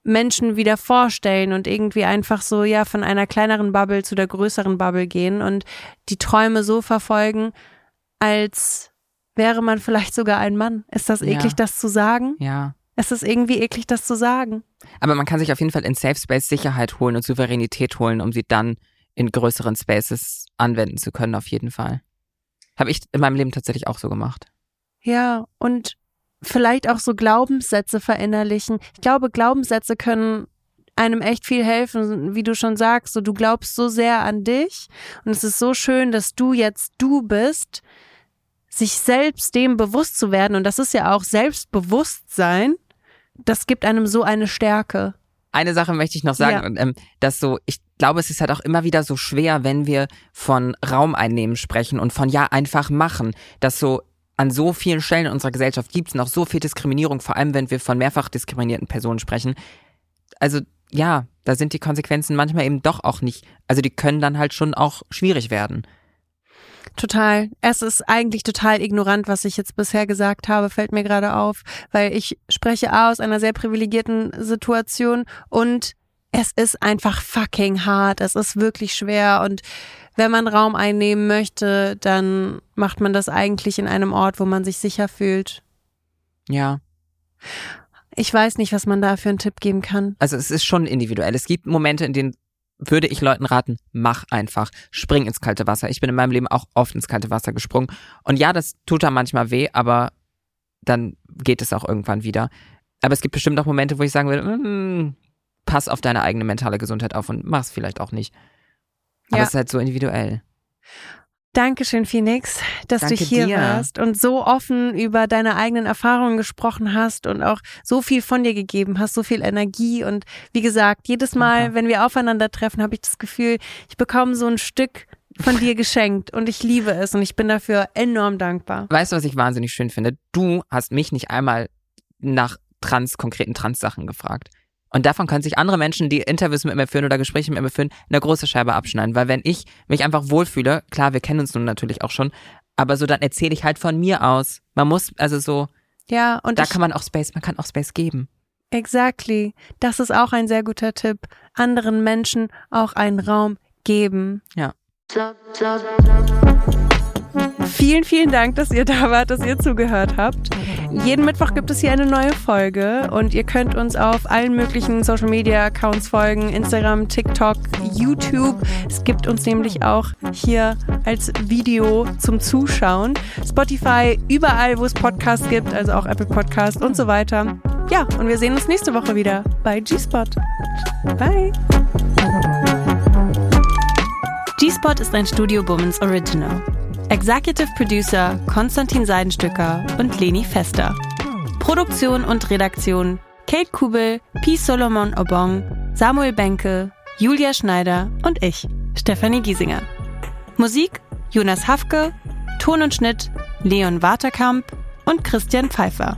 Menschen wieder vorstellen und irgendwie einfach so, ja, von einer kleineren Bubble zu der größeren Bubble gehen und die Träume so verfolgen, als wäre man vielleicht sogar ein Mann. Ist das eklig, Ja. das zu sagen? Ja. Es ist irgendwie eklig, das zu sagen. Aber man kann sich auf jeden Fall in Safe Space Sicherheit holen und Souveränität holen, um sie dann in größeren Spaces anwenden zu können, auf jeden Fall. Habe ich in meinem Leben tatsächlich auch so gemacht. Ja, und vielleicht auch so Glaubenssätze verinnerlichen. Ich glaube, Glaubenssätze können einem echt viel helfen, wie du schon sagst, so du glaubst so sehr an dich und es ist so schön, dass du jetzt du bist, sich selbst dem bewusst zu werden und das ist ja auch Selbstbewusstsein, das gibt einem so eine Stärke. Eine Sache möchte ich noch sagen, Ja. ähm, dass so, ich glaube, es ist halt auch immer wieder so schwer, wenn wir von Raum einnehmen sprechen und von ja einfach machen, dass so an so vielen Stellen in unserer Gesellschaft gibt es noch so viel Diskriminierung, vor allem wenn wir von mehrfach diskriminierten Personen sprechen. Also ja, da sind die Konsequenzen manchmal eben doch auch nicht, also die können dann halt schon auch schwierig werden. Total. Es ist eigentlich total ignorant, was ich jetzt bisher gesagt habe, fällt mir gerade auf, weil ich spreche aus einer sehr privilegierten Situation und es ist einfach fucking hart. Es ist wirklich schwer und wenn man Raum einnehmen möchte, dann macht man das eigentlich in einem Ort, wo man sich sicher fühlt. Ja. Ich weiß nicht, was man da für einen Tipp geben kann. Also es ist schon individuell. Es gibt Momente, in denen würde ich Leuten raten, mach einfach, spring ins kalte Wasser. Ich bin in meinem Leben auch oft ins kalte Wasser gesprungen. Und ja, das tut da manchmal weh, aber dann geht es auch irgendwann wieder. Aber es gibt bestimmt auch Momente, wo ich sagen würde, mm, pass auf deine eigene mentale Gesundheit auf und mach's vielleicht auch nicht. Aber Ja. es ist halt so individuell. Dankeschön, Phoenix, dass Danke du hier dir. warst und so offen über deine eigenen Erfahrungen gesprochen hast und auch so viel von dir gegeben hast, so viel Energie. Und wie gesagt, jedes Mal, Danke. wenn wir aufeinandertreffen, habe ich das Gefühl, ich bekomme so ein Stück von dir geschenkt und ich liebe es und ich bin dafür enorm dankbar. Weißt du, was ich wahnsinnig schön finde? Du hast mich nicht einmal nach trans, konkreten Trans-Sachen gefragt. Und davon können sich andere Menschen, die Interviews mit mir führen oder Gespräche mit mir führen, eine große Scheibe abschneiden. Weil wenn ich mich einfach wohlfühle, klar, wir kennen uns nun natürlich auch schon, aber so dann erzähle ich halt von mir aus. Man muss, also so, Ja, und da ich, kann man auch Space, man kann auch Space geben. exactly. Das ist auch ein sehr guter Tipp. Anderen Menschen auch einen Raum geben. Ja. Vielen, vielen Dank, dass ihr da wart, dass ihr zugehört habt. Jeden Mittwoch gibt es hier eine neue Folge und ihr könnt uns auf allen möglichen Social Media Accounts folgen, Instagram, TikTok, YouTube. Es gibt uns nämlich auch hier als Video zum Zuschauen. Spotify, überall, wo es Podcasts gibt, also auch Apple Podcast und so weiter. Ja, und wir sehen uns nächste Woche wieder bei G-Spot. Bye. G-Spot ist ein Studio Bummens Original. Executive Producer Konstantin Seidenstücker und Leni Fester. Produktion und Redaktion Kate Kubel, P. Solomon Obong, Samuel Benke, Julia Schneider und ich, Stefanie Giesinger. Musik Jonas Hafke, Ton und Schnitt Leon Waterkamp und Christian Pfeiffer.